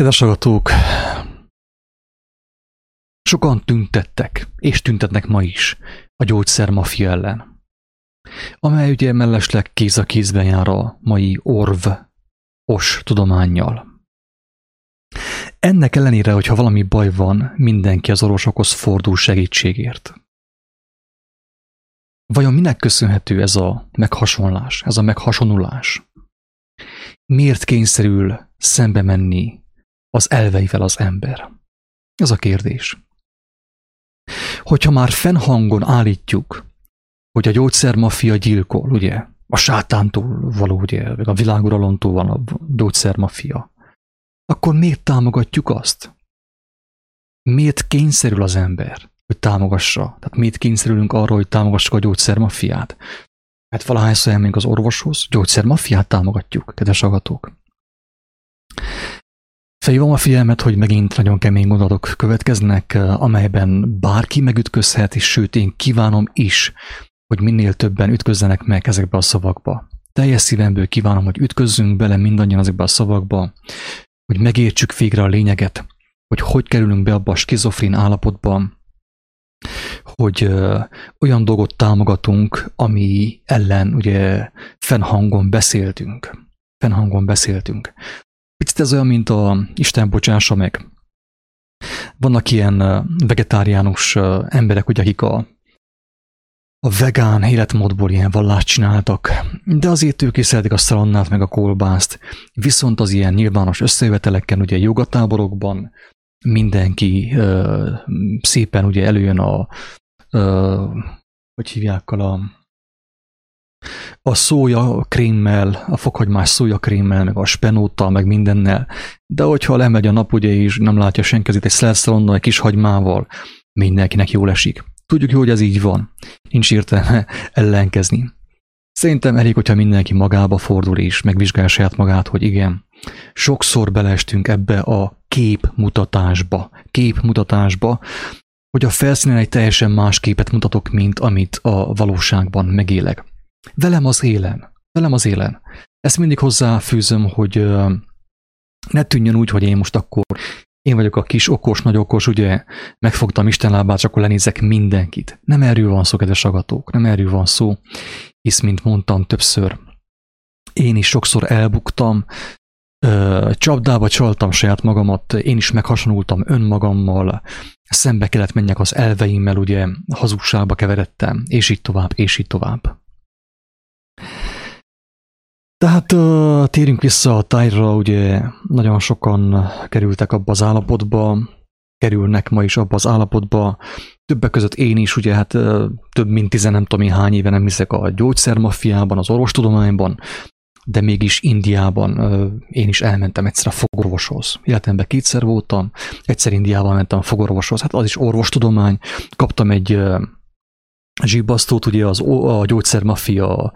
Kedves hallgatók, sokan tüntettek, és tüntetnek ma is a gyógyszermafia ellen, amely ugye mellesleg kéz a kézben jár a mai orv os tudományjal. Ennek ellenére, hogyha valami baj van, mindenki az orvosokhoz fordul segítségért. Vajon minek köszönhető ez a meghasonlás, ez a meghasonulás? Miért kényszerül szembe menni az elveivel az ember? Ez a kérdés. Hogyha már fennhangon állítjuk, hogy a gyógyszermafia gyilkol, ugye, a sátántól való, ugye, meg a világuralomtól van a gyógyszermafia, akkor miért támogatjuk azt? Miért kényszerül az ember, hogy támogassa? Tehát miért kényszerülünk arra, hogy támogassuk a gyógyszermafiát? Hát valahányszor elmegyünk az orvoshoz, gyógyszermafiát támogatjuk, kedves agatók. Felhívom a figyelmet, hogy megint nagyon kemény gondolatok következnek, amelyben bárki megütközhet, és sőt, én kívánom is, hogy minél többen ütközzenek meg ezekbe a szavakba. Teljes szívemből kívánom, hogy ütközzünk bele mindannyian ezekbe a szavakba, hogy megértsük végre a lényeget, hogy hogy kerülünk be abba a skizofrén állapotba, hogy ö, olyan dolgot támogatunk, ami ellen ugye fennhangon beszéltünk. Fennhangon beszéltünk. Picit ez olyan, mint a Isten bocsássa meg. Vannak ilyen vegetáriánus emberek, ugye, akik a, a vegán életmódból ilyen vallást csináltak, de azért ők is szeretik a szalonnát meg a kolbászt, viszont az ilyen nyilvános összejöveteleken, ugye jogatáborokban mindenki ö, szépen ugye előjön a, ö, hogy hívják a a szója krémmel, a fokhagymás szója krémmel, meg a spenóttal, meg mindennel. De hogyha lemegy a nap, ugye, és nem látja senki, egy szelszalonnal, egy kis hagymával, mindenkinek jól esik. Tudjuk hogy ez így van. Nincs értelme ellenkezni. Szerintem elég, hogyha mindenki magába fordul és megvizsgálja saját magát, hogy igen, sokszor belestünk ebbe a képmutatásba, képmutatásba, hogy a felszínen egy teljesen más képet mutatok, mint amit a valóságban megélek. Velem az élen. Velem az élen. Ezt mindig hozzáfűzöm, hogy ne tűnjön úgy, hogy én most akkor én vagyok a kis okos, nagy okos, ugye megfogtam Isten lábát, csak akkor lenézek mindenkit. Nem erről van szó, kedves agatók, nem erről van szó, hisz, mint mondtam többször, én is sokszor elbuktam, csapdába csaltam saját magamat, én is meghasonultam önmagammal, szembe kellett menjek az elveimmel, ugye hazugságba keveredtem, és így tovább, és így tovább. Tehát térjünk vissza a tájra, ugye nagyon sokan kerültek abba az állapotba, kerülnek ma is abba az állapotba, többek között én is, ugye hát több mint tizen nem tudom én hány éve nem hiszek a gyógyszermafiában, az orvostudományban, de mégis Indiában én is elmentem egyszer a fogorvoshoz. Életemben kétszer voltam, egyszer Indiában mentem a fogorvoshoz, hát az is orvostudomány, kaptam egy uh, zsibbasztót ugye az, a gyógyszermafia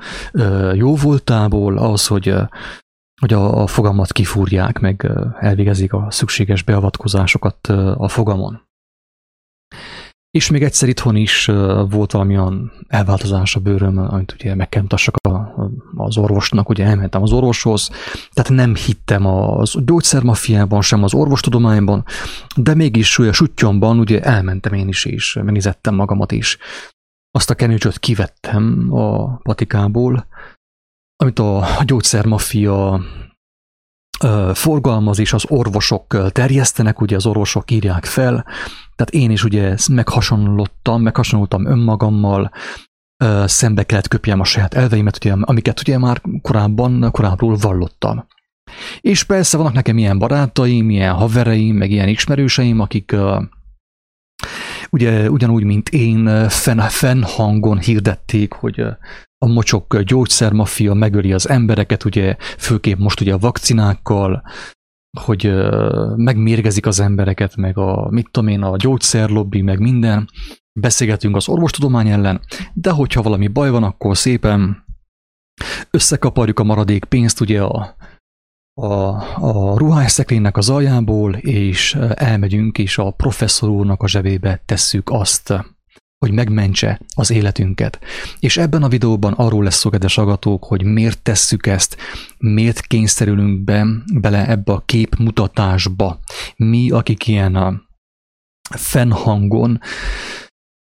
jó voltából, ahhoz, hogy, hogy a, a fogamat kifúrják, meg elvégezik a szükséges beavatkozásokat a fogamon. És még egyszer itthon is volt valamilyen elváltozás a bőröm, amit ugye meg kell mutassak az orvosnak, ugye elmentem az orvoshoz, tehát nem hittem a gyógyszermafiában, sem az orvostudományban, de mégis a sutyomban ugye elmentem én is, és megnézettem magamat is. Azt a kenőcsöt kivettem a patikából, amit a gyógyszermafia forgalmaz, és az orvosok terjesztenek, ugye az orvosok írják fel, tehát én is ugye meghasonlottam, meghasonlultam önmagammal, szembe kellett köpjem a saját elveimet, ugye, amiket ugye már korábban, korábbról vallottam. És persze vannak nekem ilyen barátaim, ilyen havereim, meg ilyen ismerőseim, akik ugye ugyanúgy, mint én, fenn, fennhangon hirdették, hogy a mocsok gyógyszermafia megöli az embereket, ugye főképp most ugye a vakcinákkal, hogy megmérgezik az embereket, meg a, mit tudom én, a gyógyszerlobbi, meg minden. Beszélgetünk az orvostudomány ellen, de hogyha valami baj van, akkor szépen összekaparjuk a maradék pénzt ugye a a, a ruhásszekrénynek az aljából, és elmegyünk, és a professzor úrnak a zsebébe tesszük azt, hogy megmentse az életünket. És ebben a videóban arról lesz szó, kedves agatók, hogy miért tesszük ezt, miért kényszerülünk be, bele ebbe a képmutatásba. Mi, akik ilyen a fennhangon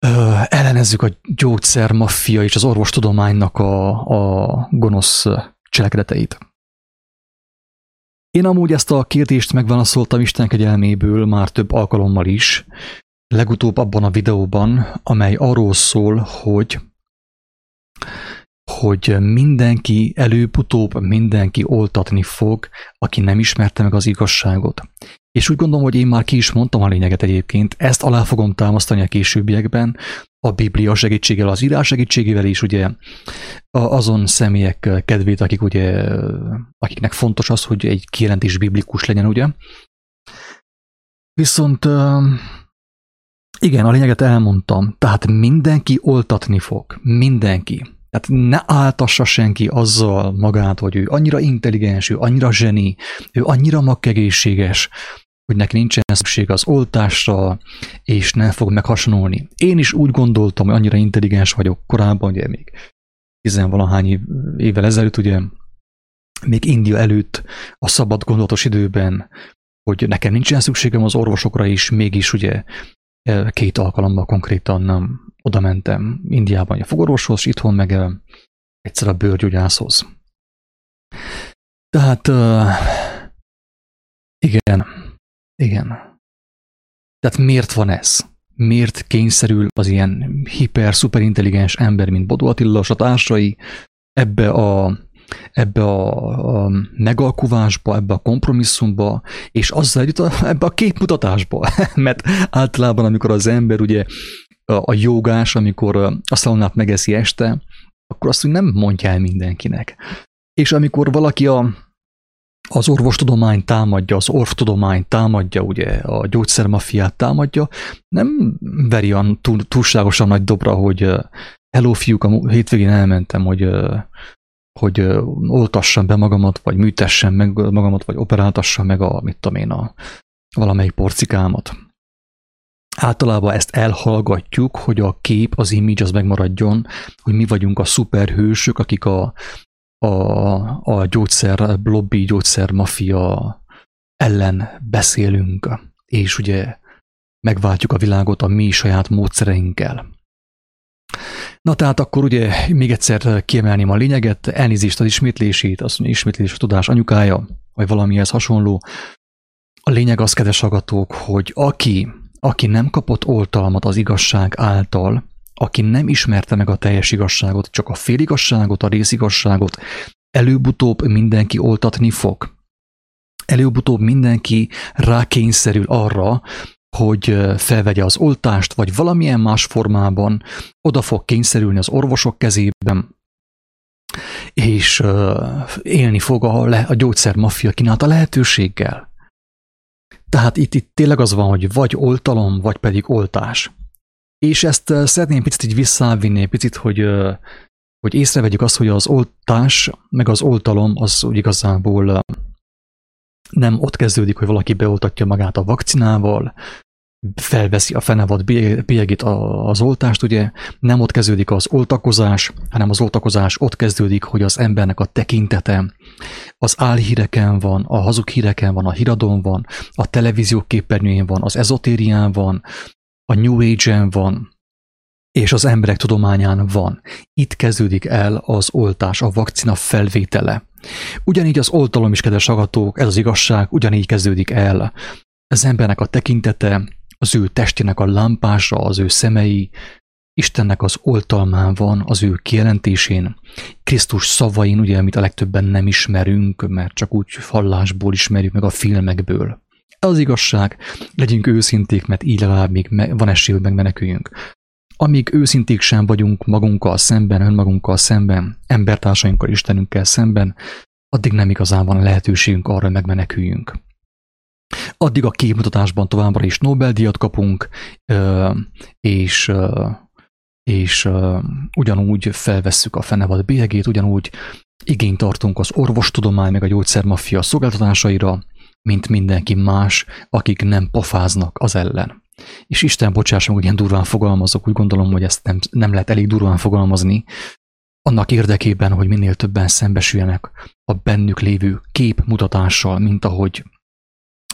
ö, ellenezzük a gyógyszer, maffia és az orvostudománynak a, a gonosz cselekedeteit. Én amúgy ezt a kérdést megválaszoltam Isten kegyelméből már több alkalommal is, legutóbb abban a videóban, amely arról szól, hogy hogy mindenki előbb-utóbb mindenki oltatni fog, aki nem ismerte meg az igazságot. És úgy gondolom, hogy én már ki is mondtam a lényeget egyébként, ezt alá fogom támasztani a későbbiekben, a Biblia segítségével, az írás segítségével is, ugye azon személyek kedvét, akik ugye, akiknek fontos az, hogy egy kijelentés biblikus legyen, ugye. Viszont igen, a lényeget elmondtam, tehát mindenki oltatni fog, mindenki. Tehát ne áltassa senki azzal magát, hogy ő annyira intelligens, ő annyira zseni, ő annyira makkegészséges, hogy neki nincsen szükség az oltásra, és nem fog meghasonolni. Én is úgy gondoltam, hogy annyira intelligens vagyok korábban, ugye még tizenvalahány évvel ezelőtt, ugye még India előtt, a szabad gondolatos időben, hogy nekem nincsen szükségem az orvosokra is, mégis ugye két alkalommal konkrétan nem oda mentem Indiában a fogorvoshoz, és itthon meg egyszer a bőrgyógyászhoz. Tehát igen, igen. Tehát miért van ez? Miért kényszerül az ilyen hiper, szuperintelligens ember, mint Bodó Attila a társai ebbe a ebbe a, a megalkuvásba, ebbe a kompromisszumba, és azzal együtt a, ebbe a képmutatásba. Mert általában, amikor az ember ugye a, jogás, amikor a szalonát megeszi este, akkor azt úgy nem mondja el mindenkinek. És amikor valaki a, az orvostudomány támadja, az orvtudomány támadja, ugye a gyógyszermafiát támadja, nem veri olyan túl, túlságosan nagy dobra, hogy hello fiúk, a hétvégén elmentem, hogy hogy oltassam be magamat, vagy műtessem meg magamat, vagy operáltassam meg a, mit tudom én, a valamelyik porcikámat. Általában ezt elhallgatjuk, hogy a kép, az image az megmaradjon, hogy mi vagyunk a szuperhősök, akik a, a, a gyógyszer, lobby, gyógyszer, mafia ellen beszélünk, és ugye megváltjuk a világot a mi saját módszereinkkel. Na tehát akkor ugye még egyszer kiemelném a lényeget, elnézést az ismétlését, mondja, ismétlés a tudás anyukája, vagy valamihez hasonló. A lényeg az, kedves agatók, hogy aki, aki nem kapott oltalmat az igazság által, aki nem ismerte meg a teljes igazságot, csak a féligasságot, a részigazságot, előbb-utóbb mindenki oltatni fog. Előbb-utóbb mindenki rákényszerül arra, hogy felvegye az oltást, vagy valamilyen más formában oda fog kényszerülni az orvosok kezében, és élni fog a, le, a gyógyszermafia kínálta lehetőséggel. Tehát itt, itt tényleg az van, hogy vagy oltalom, vagy pedig oltás. És ezt szeretném picit így visszavinni, picit, hogy, hogy észrevegyük azt, hogy az oltás, meg az oltalom az úgy igazából nem ott kezdődik, hogy valaki beoltatja magát a vakcinával, felveszi a fenevad bélyegét az oltást, ugye nem ott kezdődik az oltakozás, hanem az oltakozás ott kezdődik, hogy az embernek a tekintete az álhíreken van, a hazug híreken van, a híradon van, a televízió képernyőjén van, az ezotérián van, a New Age-en van, és az emberek tudományán van. Itt kezdődik el az oltás, a vakcina felvétele. Ugyanígy az oltalom is, kedves agatók, ez az igazság, ugyanígy kezdődik el. Az embernek a tekintete, az ő testének a lámpása, az ő szemei, Istennek az oltalmán van, az ő kijelentésén, Krisztus szavain, ugye, amit a legtöbben nem ismerünk, mert csak úgy hallásból ismerjük meg a filmekből. Az igazság, legyünk őszinték, mert így legalább még van esély, hogy megmeneküljünk. Amíg őszinték sem vagyunk magunkkal szemben, önmagunkkal szemben, embertársainkkal, Istenünkkel szemben, addig nem igazán van lehetőségünk arra, hogy megmeneküljünk. Addig a képmutatásban továbbra is Nobel-díjat kapunk, és, és ugyanúgy felvesszük a fenevad bélyegét, ugyanúgy igényt tartunk az orvostudomány meg a gyógyszermafia szolgáltatásaira, mint mindenki más, akik nem pofáznak az ellen. és Isten bocsássa hogy ilyen durván fogalmazok, úgy gondolom, hogy ezt nem, nem lehet elég durván fogalmazni, annak érdekében, hogy minél többen szembesüljenek a bennük lévő képmutatással, mint ahogy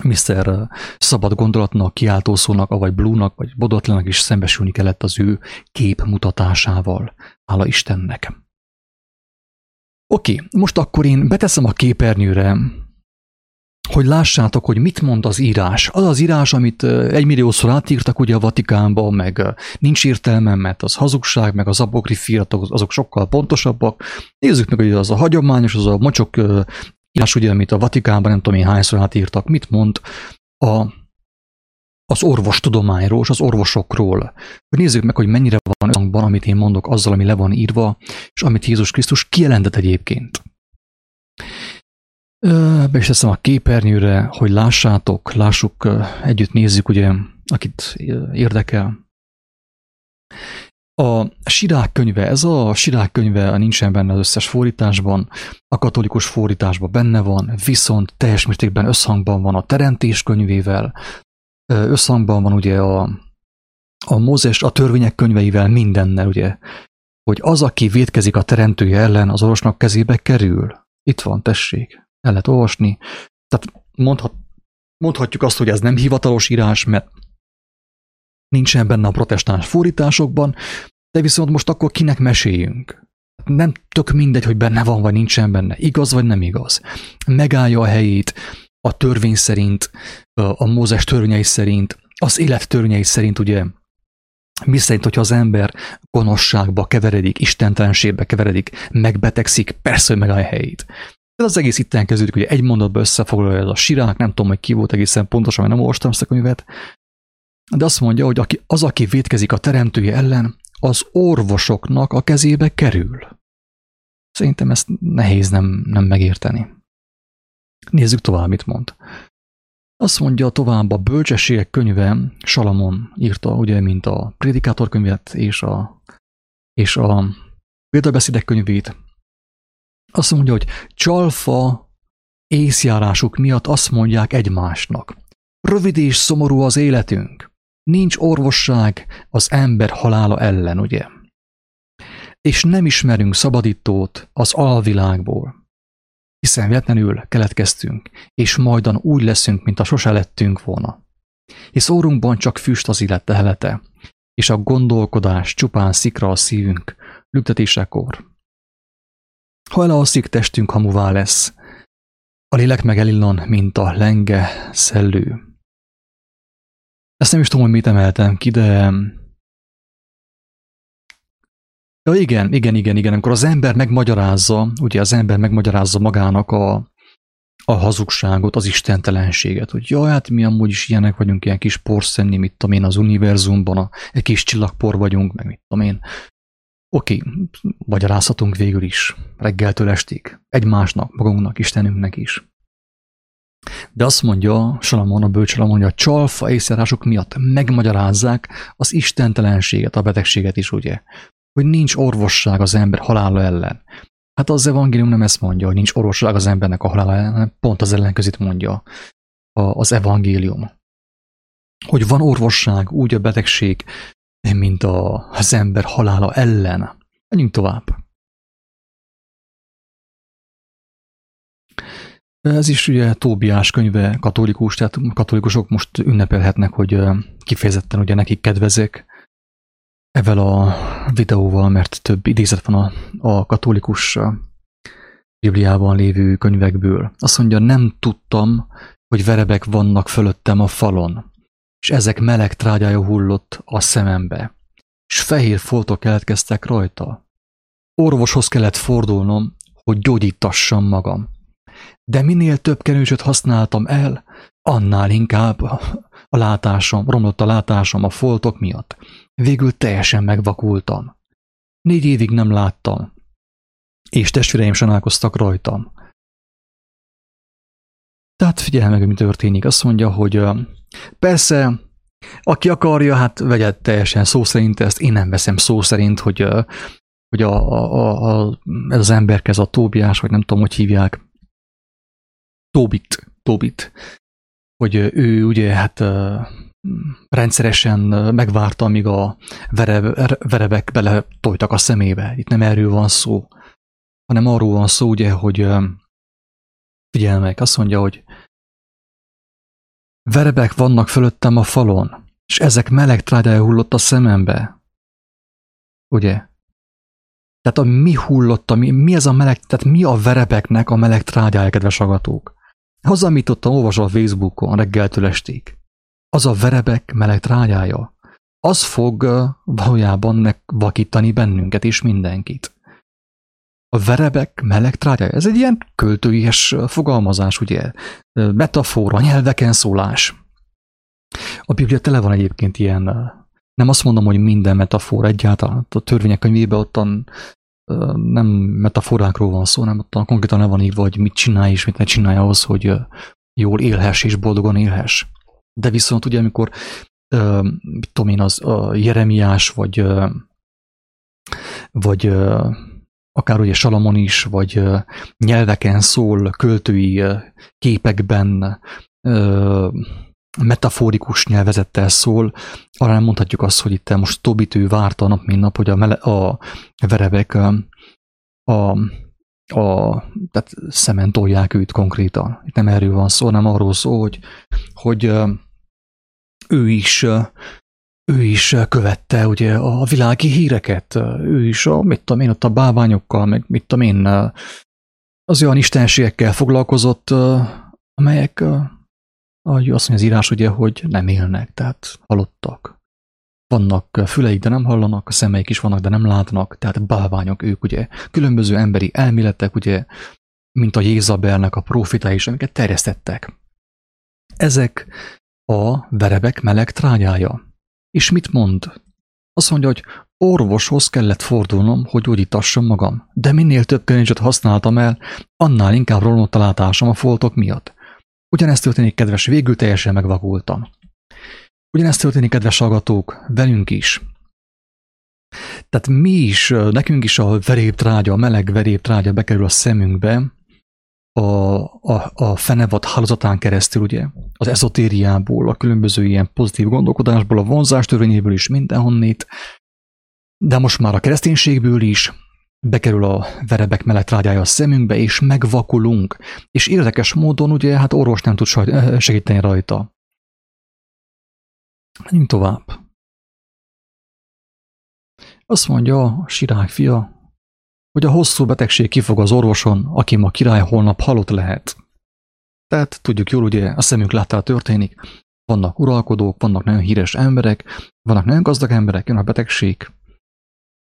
Mr. Szabad Gondolatnak, kiáltószónak, vagy Blue-nak, vagy Bodotlanak is szembesülni kellett az ő képmutatásával. Hála Istennek. Oké, most akkor én beteszem a képernyőre, hogy lássátok, hogy mit mond az írás. Az az írás, amit egymilliószor átírtak ugye a Vatikánba, meg nincs értelme, mert az hazugság, meg az apokrifiatok, azok sokkal pontosabbak. Nézzük meg, hogy az a hagyományos, az a mocsok írás, ugye, amit a Vatikánban nem tudom én hányszor átírtak, mit mond a, az orvostudományról és az orvosokról. Nézzük meg, hogy mennyire van összhangban, amit én mondok, azzal, ami le van írva, és amit Jézus Krisztus kijelentett egyébként. Be is teszem a képernyőre, hogy lássátok, lássuk, együtt nézzük, ugye, akit érdekel. A Sirák könyve, ez a Sirák könyve nincsen benne az összes fordításban, a katolikus fordításban benne van, viszont teljes mértékben összhangban van a Teremtés könyvével, összhangban van ugye a, a Mózes, a törvények könyveivel, mindennel, ugye, hogy az, aki védkezik a teremtője ellen, az orvosnak kezébe kerül. Itt van, tessék, el lehet olvasni. Tehát mondhat, mondhatjuk azt, hogy ez nem hivatalos írás, mert nincsen benne a protestáns fordításokban, de viszont most akkor kinek meséljünk? Nem tök mindegy, hogy benne van, vagy nincsen benne, igaz vagy nem igaz. Megállja a helyét a törvény szerint, a Mózes törvényei szerint, az élet törvényei szerint, ugye, mi szerint, hogyha az ember gonoszságba keveredik, istentelenségbe keveredik, megbetegszik, persze, hogy megállja a helyét. Ez az egész itten kezdődik, hogy egy mondatba összefoglalja ez a sirák, nem tudom, hogy ki volt egészen pontosan, mert nem olvastam ezt a könyvet, de azt mondja, hogy aki, az, aki vétkezik a teremtője ellen, az orvosoknak a kezébe kerül. Szerintem ezt nehéz nem, nem megérteni. Nézzük tovább, mit mond. Azt mondja tovább a bölcsességek könyve, Salamon írta, ugye, mint a Prédikátor könyvet és a, és a példabeszédek könyvét. Azt mondja, hogy csalfa észjárásuk miatt azt mondják egymásnak. Rövid és szomorú az életünk. Nincs orvosság az ember halála ellen, ugye? És nem ismerünk szabadítót az alvilágból. Hiszen véletlenül keletkeztünk, és majdan úgy leszünk, mint a sose lettünk volna. Hisz órunkban csak füst az élet tehelete, és a gondolkodás csupán szikra a szívünk, lüktetésekor. Ha elalszik, testünk hamuvá lesz, a lélek meg elillan, mint a lenge szellő. Ezt nem is tudom, hogy mit emeltem ki, de... Ja, igen, igen, igen, igen. Amikor az ember megmagyarázza, ugye az ember megmagyarázza magának a, a hazugságot, az istentelenséget, hogy jaj, hát mi amúgy is ilyenek vagyunk, ilyen kis porszenni, mit tudom én, az univerzumban, a, egy kis csillagpor vagyunk, meg mit tudom én. Oké, magyarázhatunk végül is, reggeltől estig, egymásnak, magunknak, Istenünknek is. De azt mondja, Salamon, a bölcsala mondja, a csalfa észjárások miatt megmagyarázzák az istentelenséget, a betegséget is, ugye? Hogy nincs orvosság az ember halála ellen. Hát az evangélium nem ezt mondja, hogy nincs orvosság az embernek a halála ellen, pont az ellenközit mondja az evangélium. Hogy van orvosság, úgy a betegség, mint a, az ember halála ellen. Menjünk tovább. Ez is ugye Tóbiás könyve katolikus, tehát katolikusok most ünnepelhetnek, hogy kifejezetten ugye nekik kedvezek ezzel a videóval, mert több idézet van a, a katolikus Bibliában lévő könyvekből. Azt mondja, nem tudtam, hogy verebek vannak fölöttem a falon, és ezek meleg trágyája hullott a szemembe, és fehér foltok keletkeztek rajta. Orvoshoz kellett fordulnom, hogy gyógyítassam magam de minél több kenőcsöt használtam el, annál inkább a látásom, romlott a látásom a foltok miatt. Végül teljesen megvakultam. Négy évig nem láttam, és testvéreim sanálkoztak rajtam. Tehát figyelj meg, mi történik. Azt mondja, hogy persze, aki akarja, hát vegye teljesen szó szerint ezt. Én nem veszem szó szerint, hogy, hogy a, a, a, ez az emberkez, a Tóbiás, vagy nem tudom, hogy hívják, Tobit, Tobit, hogy ő ugye hát rendszeresen megvárta, amíg a vereb, verebek bele tojtak a szemébe. Itt nem erről van szó, hanem arról van szó, ugye, hogy figyelmek, azt mondja, hogy verebek vannak fölöttem a falon, és ezek meleg trágyája hullott a szemembe. Ugye? Tehát a mi hullott, a mi, mi ez a meleg, tehát mi a verebeknek a meleg trágyája, kedves agatók? Az, amit tudtam olvasva a Facebookon reggeltől estig, az a verebek meleg trágyája, az fog valójában megvakítani bennünket és mindenkit. A verebek meleg trágyája, ez egy ilyen költőies fogalmazás, ugye? Metafora, nyelveken szólás. A Biblia tele van egyébként ilyen, nem azt mondom, hogy minden metafora egyáltalán, a törvények könyvében ottan nem metaforákról van szó, nem ottan konkrétan le van írva, hogy mit csinálj és mit ne csinálj ahhoz, hogy jól élhess és boldogan élhess. De viszont ugye, amikor mit tudom én, az Jeremiás, vagy vagy akár ugye Salamon is, vagy nyelveken szól, költői képekben, metaforikus nyelvezettel szól, arra nem mondhatjuk azt, hogy itt most Tobitő várta nap, mint nap, hogy a, mele, a verebek a, a, a tehát szemen tolják őt konkrétan. Itt nem erről van szó, hanem arról szó, hogy, hogy ő is ő is követte ugye a világi híreket, ő is a, mit tudom én, ott a báványokkal, meg mit tudom én, az olyan istenségekkel foglalkozott, amelyek ahogy azt mondja az írás, ugye, hogy nem élnek, tehát halottak. Vannak füleik, de nem hallanak, a szemeik is vannak, de nem látnak, tehát bálványok ők, ugye. Különböző emberi elméletek, ugye, mint a Jézabelnek a profita is, amiket terjesztettek. Ezek a verebek meleg trágyája. És mit mond? Azt mondja, hogy orvoshoz kellett fordulnom, hogy gyógyítassam magam, de minél több könyvet használtam el, annál inkább romlott a látásom a foltok miatt. Ugyanezt történik, kedves, végül teljesen megvakultam. Ugyanezt történik, kedves hallgatók, velünk is. Tehát mi is, nekünk is a veréptrágya, a meleg veréptrágya bekerül a szemünkbe, a, a, a fenevad hálózatán keresztül, ugye, az ezotériából, a különböző ilyen pozitív gondolkodásból, a vonzás törvényéből is mindenhonnét, de most már a kereszténységből is, bekerül a verebek mellett rágyája a szemünkbe, és megvakulunk. És érdekes módon ugye, hát orvos nem tud segíteni rajta. Menjünk tovább. Azt mondja sirály fia, hogy a hosszú betegség kifog az orvoson, aki ma király holnap halott lehet. Tehát tudjuk jól, ugye a szemünk láttára történik. Vannak uralkodók, vannak nagyon híres emberek, vannak nagyon gazdag emberek, jön a betegség,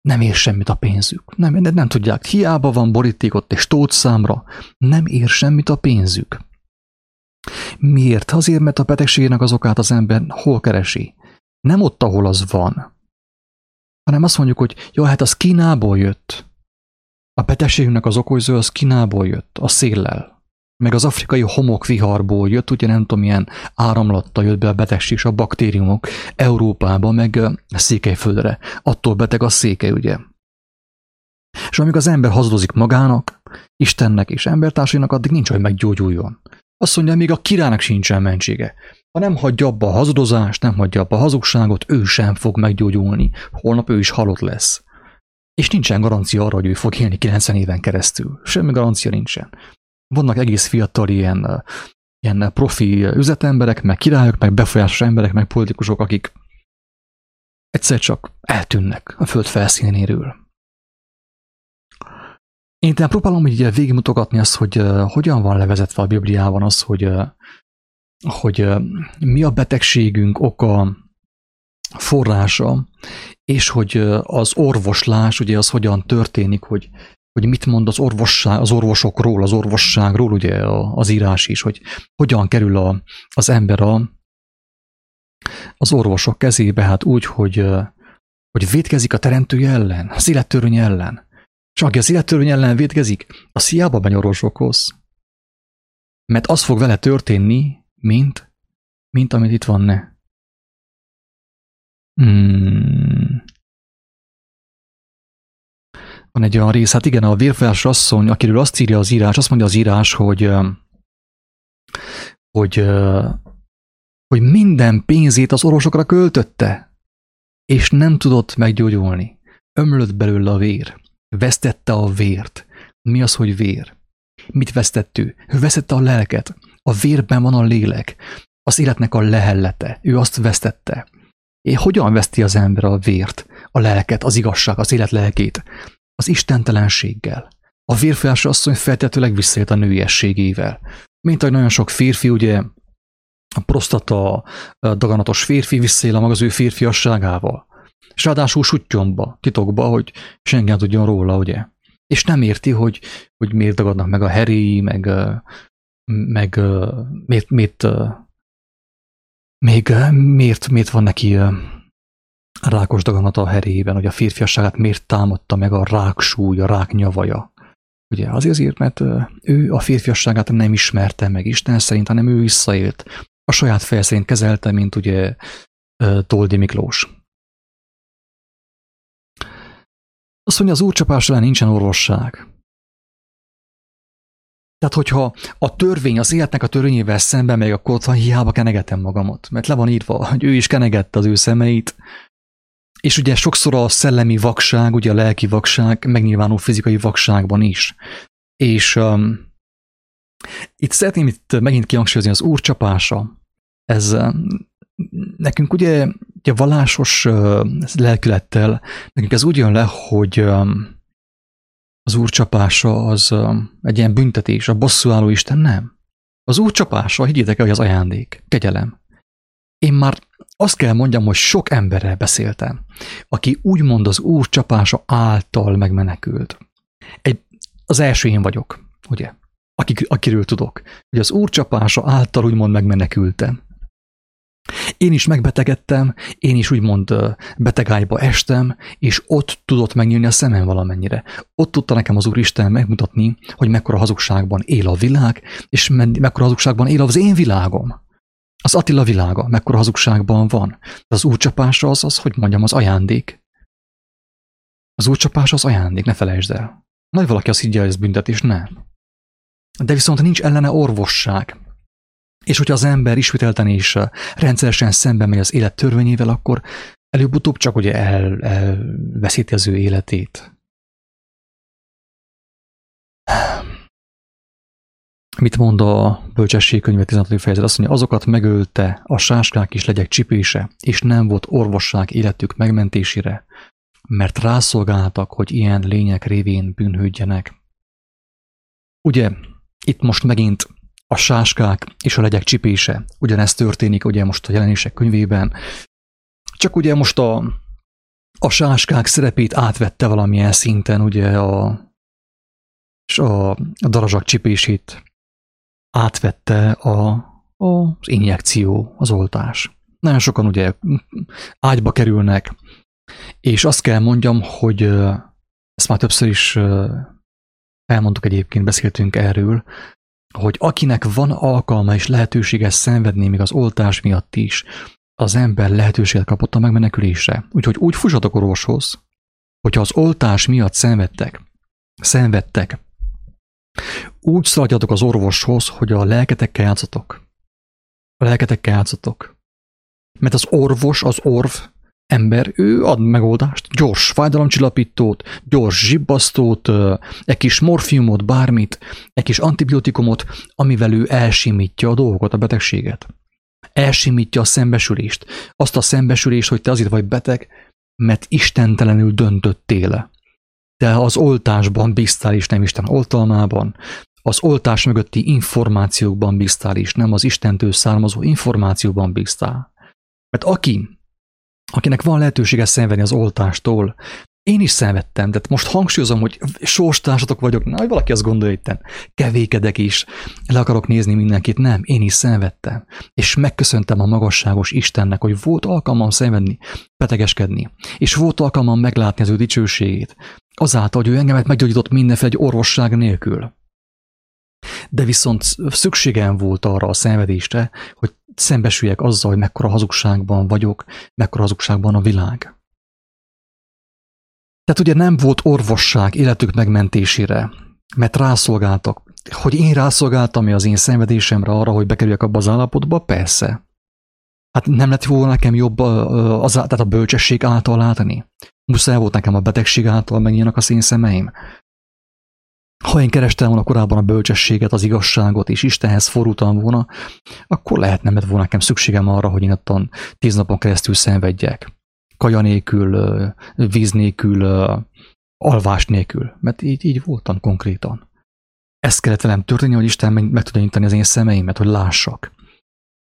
nem ér semmit a pénzük. Nem, nem, nem tudják, hiába van borítékot és tót számra, nem ér semmit a pénzük. Miért? Azért, mert a betegségének az okát az ember hol keresi? Nem ott, ahol az van. Hanem azt mondjuk, hogy jó, hát az Kínából jött. A betegségünknek az okozó az Kínából jött, a széllel meg az afrikai homokviharból jött, ugye nem tudom, milyen áramlattal jött be a betegség és a baktériumok Európába, meg Székelyföldre. Attól beteg a székely, ugye. És amíg az ember hazudozik magának, Istennek és embertársainak, addig nincs, hogy meggyógyuljon. Azt mondja, még a királynak sincsen mentsége. Ha nem hagyja abba a hazudozást, nem hagyja abba a hazugságot, ő sem fog meggyógyulni. Holnap ő is halott lesz. És nincsen garancia arra, hogy ő fog élni 90 éven keresztül. Semmi garancia nincsen vannak egész fiatal ilyen, ilyen profi üzletemberek, meg királyok, meg befolyásos emberek, meg politikusok, akik egyszer csak eltűnnek a föld felszínéről. Én tehát próbálom így végigmutogatni azt, hogy uh, hogyan van levezetve a Bibliában az, hogy, uh, hogy uh, mi a betegségünk oka, forrása, és hogy az orvoslás, ugye az hogyan történik, hogy hogy mit mond az, orvosság, az orvosokról, az orvosságról, ugye az írás is, hogy hogyan kerül a, az ember a, az orvosok kezébe, hát úgy, hogy, hogy védkezik a teremtője ellen, az élettörvény ellen. És aki az élettörvény ellen védkezik, az hiába megy orvosokhoz. Mert az fog vele történni, mint, mint amit itt van ne. Hmm. Van egy olyan rész, hát igen, a vérfás asszony, akiről azt írja az írás, azt mondja az írás, hogy hogy hogy minden pénzét az orvosokra költötte, és nem tudott meggyógyulni. Ömlött belőle a vér. Vesztette a vért. Mi az, hogy vér? Mit vesztett ő? Ő vesztette a lelket. A vérben van a lélek. Az életnek a lehellete. Ő azt vesztette. És hogyan veszti az ember a vért, a lelket, az igazság, az élet lelkét? Az istentelenséggel. A vérfelső asszony feltetőleg visszaélt a nőiességével. Mint ahogy nagyon sok férfi, ugye a prostata daganatos férfi visszaél a maga az ő férfiasságával. És ráadásul sutyomba, titokba, hogy senki nem tudjon róla, ugye? És nem érti, hogy, hogy miért dagadnak meg a heréi, meg, meg miért, miért, még miért, miért van neki rákos daganata a heréjében, hogy a férfiasságát miért támadta meg a ráksúly, a rák nyavaja. Ugye azért, azért, mert ő a férfiasságát nem ismerte meg Isten szerint, hanem ő visszaélt. A saját feje szerint kezelte, mint ugye Toldi Miklós. Azt mondja, az úrcsapás ellen nincsen orvosság. Tehát, hogyha a törvény, az életnek a törvényével szemben megy, akkor ott van, hiába kenegetem magamat. Mert le van írva, hogy ő is kenegette az ő szemeit. És ugye sokszor a szellemi vakság, ugye a lelki vakság megnyilvánul fizikai vakságban is. És um, itt szeretném itt megint kihangsúlyozni az úr csapása. Ez um, nekünk ugye a vallásos lelkülettel, nekünk ez úgy jön le, hogy az úr csapása az egy ilyen büntetés, a bosszúálló Isten nem. Az úr csapása, higgyétek el, hogy az ajándék, kegyelem. Én már azt kell mondjam, hogy sok emberrel beszéltem, aki úgymond az úr csapása által megmenekült. Egy, az első én vagyok, ugye? Akik, akiről tudok, hogy az úr csapása által úgymond megmenekültem. Én is megbetegedtem, én is úgymond betegágyba estem, és ott tudott megnyílni a szemem valamennyire. Ott tudta nekem az Úristen megmutatni, hogy mekkora hazugságban él a világ, és mekkora hazugságban él az én világom. Az Attila világa, mekkora hazugságban van. De az úrcsapása az, az, hogy mondjam, az ajándék. Az úrcsapás az ajándék, ne felejtsd el. Nagy valaki azt higgye, hogy ez büntetés, nem. De viszont nincs ellene orvosság. És hogyha az ember ismételten és rendszeresen szembe megy az élet törvényével, akkor előbb-utóbb csak ugye el, elveszíti az ő életét. Mit mond a bölcsesség könyve 16. fejezet? Azt mondja, azokat megölte a sáskák is legyek csipése, és nem volt orvosság életük megmentésére, mert rászolgáltak, hogy ilyen lények révén bűnhődjenek. Ugye, itt most megint a sáskák és a legyek csipése. Ugyanezt történik ugye most a jelenések könyvében. Csak ugye most a, a sáskák szerepét átvette valamilyen szinten ugye a, és a, a darazsak csipését átvette a, a, az injekció, az oltás. Nagyon sokan ugye ágyba kerülnek, és azt kell mondjam, hogy ezt már többször is elmondtuk egyébként, beszéltünk erről, hogy akinek van alkalma és lehetősége szenvedni még az oltás miatt is, az ember lehetőséget kapott a megmenekülésre. Úgyhogy úgy fussatok orvoshoz, hogyha az oltás miatt szenvedtek, szenvedtek, úgy szaladjatok az orvoshoz, hogy a lelketekkel játszatok. A lelketekkel játszatok. Mert az orvos, az orv, ember, ő ad megoldást, gyors fájdalomcsillapítót, gyors zsibbasztót, egy kis morfiumot, bármit, egy kis antibiotikumot, amivel ő elsimítja a dolgokat, a betegséget. Elsimítja a szembesülést. Azt a szembesülést, hogy te azért vagy beteg, mert istentelenül döntöttél. Te az oltásban bíztál is, nem Isten oltalmában, az oltás mögötti információkban bíztál is, nem az Istentől származó információban bíztál. Mert aki akinek van lehetősége szenvedni az oltástól, én is szenvedtem, de most hangsúlyozom, hogy sorstársatok vagyok, na, hogy valaki azt gondolja, hogy kevékedek is, le akarok nézni mindenkit, nem, én is szenvedtem, és megköszöntem a magasságos Istennek, hogy volt alkalmam szenvedni, betegeskedni, és volt alkalmam meglátni az ő dicsőségét, azáltal, hogy ő engemet meggyógyított mindenféle egy orvosság nélkül. De viszont szükségem volt arra a szenvedésre, hogy szembesüljek azzal, hogy mekkora hazugságban vagyok, mekkora hazugságban a világ. Tehát ugye nem volt orvosság életük megmentésére, mert rászolgáltak. Hogy én rászolgáltam az én szenvedésemre arra, hogy bekerüljek abba az állapotba? Persze. Hát nem lett volna nekem jobb az, tehát a bölcsesség által látni? Muszáj volt nekem a betegség által megnyílnak a szén szemeim? Ha én kerestem volna korábban a bölcsességet, az igazságot, és Istenhez fordultam volna, akkor lehet nem lett volna nekem szükségem arra, hogy én ottan tíz napon keresztül szenvedjek. Kaja nélkül, víz nélkül, alvás nélkül. Mert így, így voltam konkrétan. Ezt kellett velem történni, hogy Isten meg tudja nyitani az én szemeimet, hogy lássak.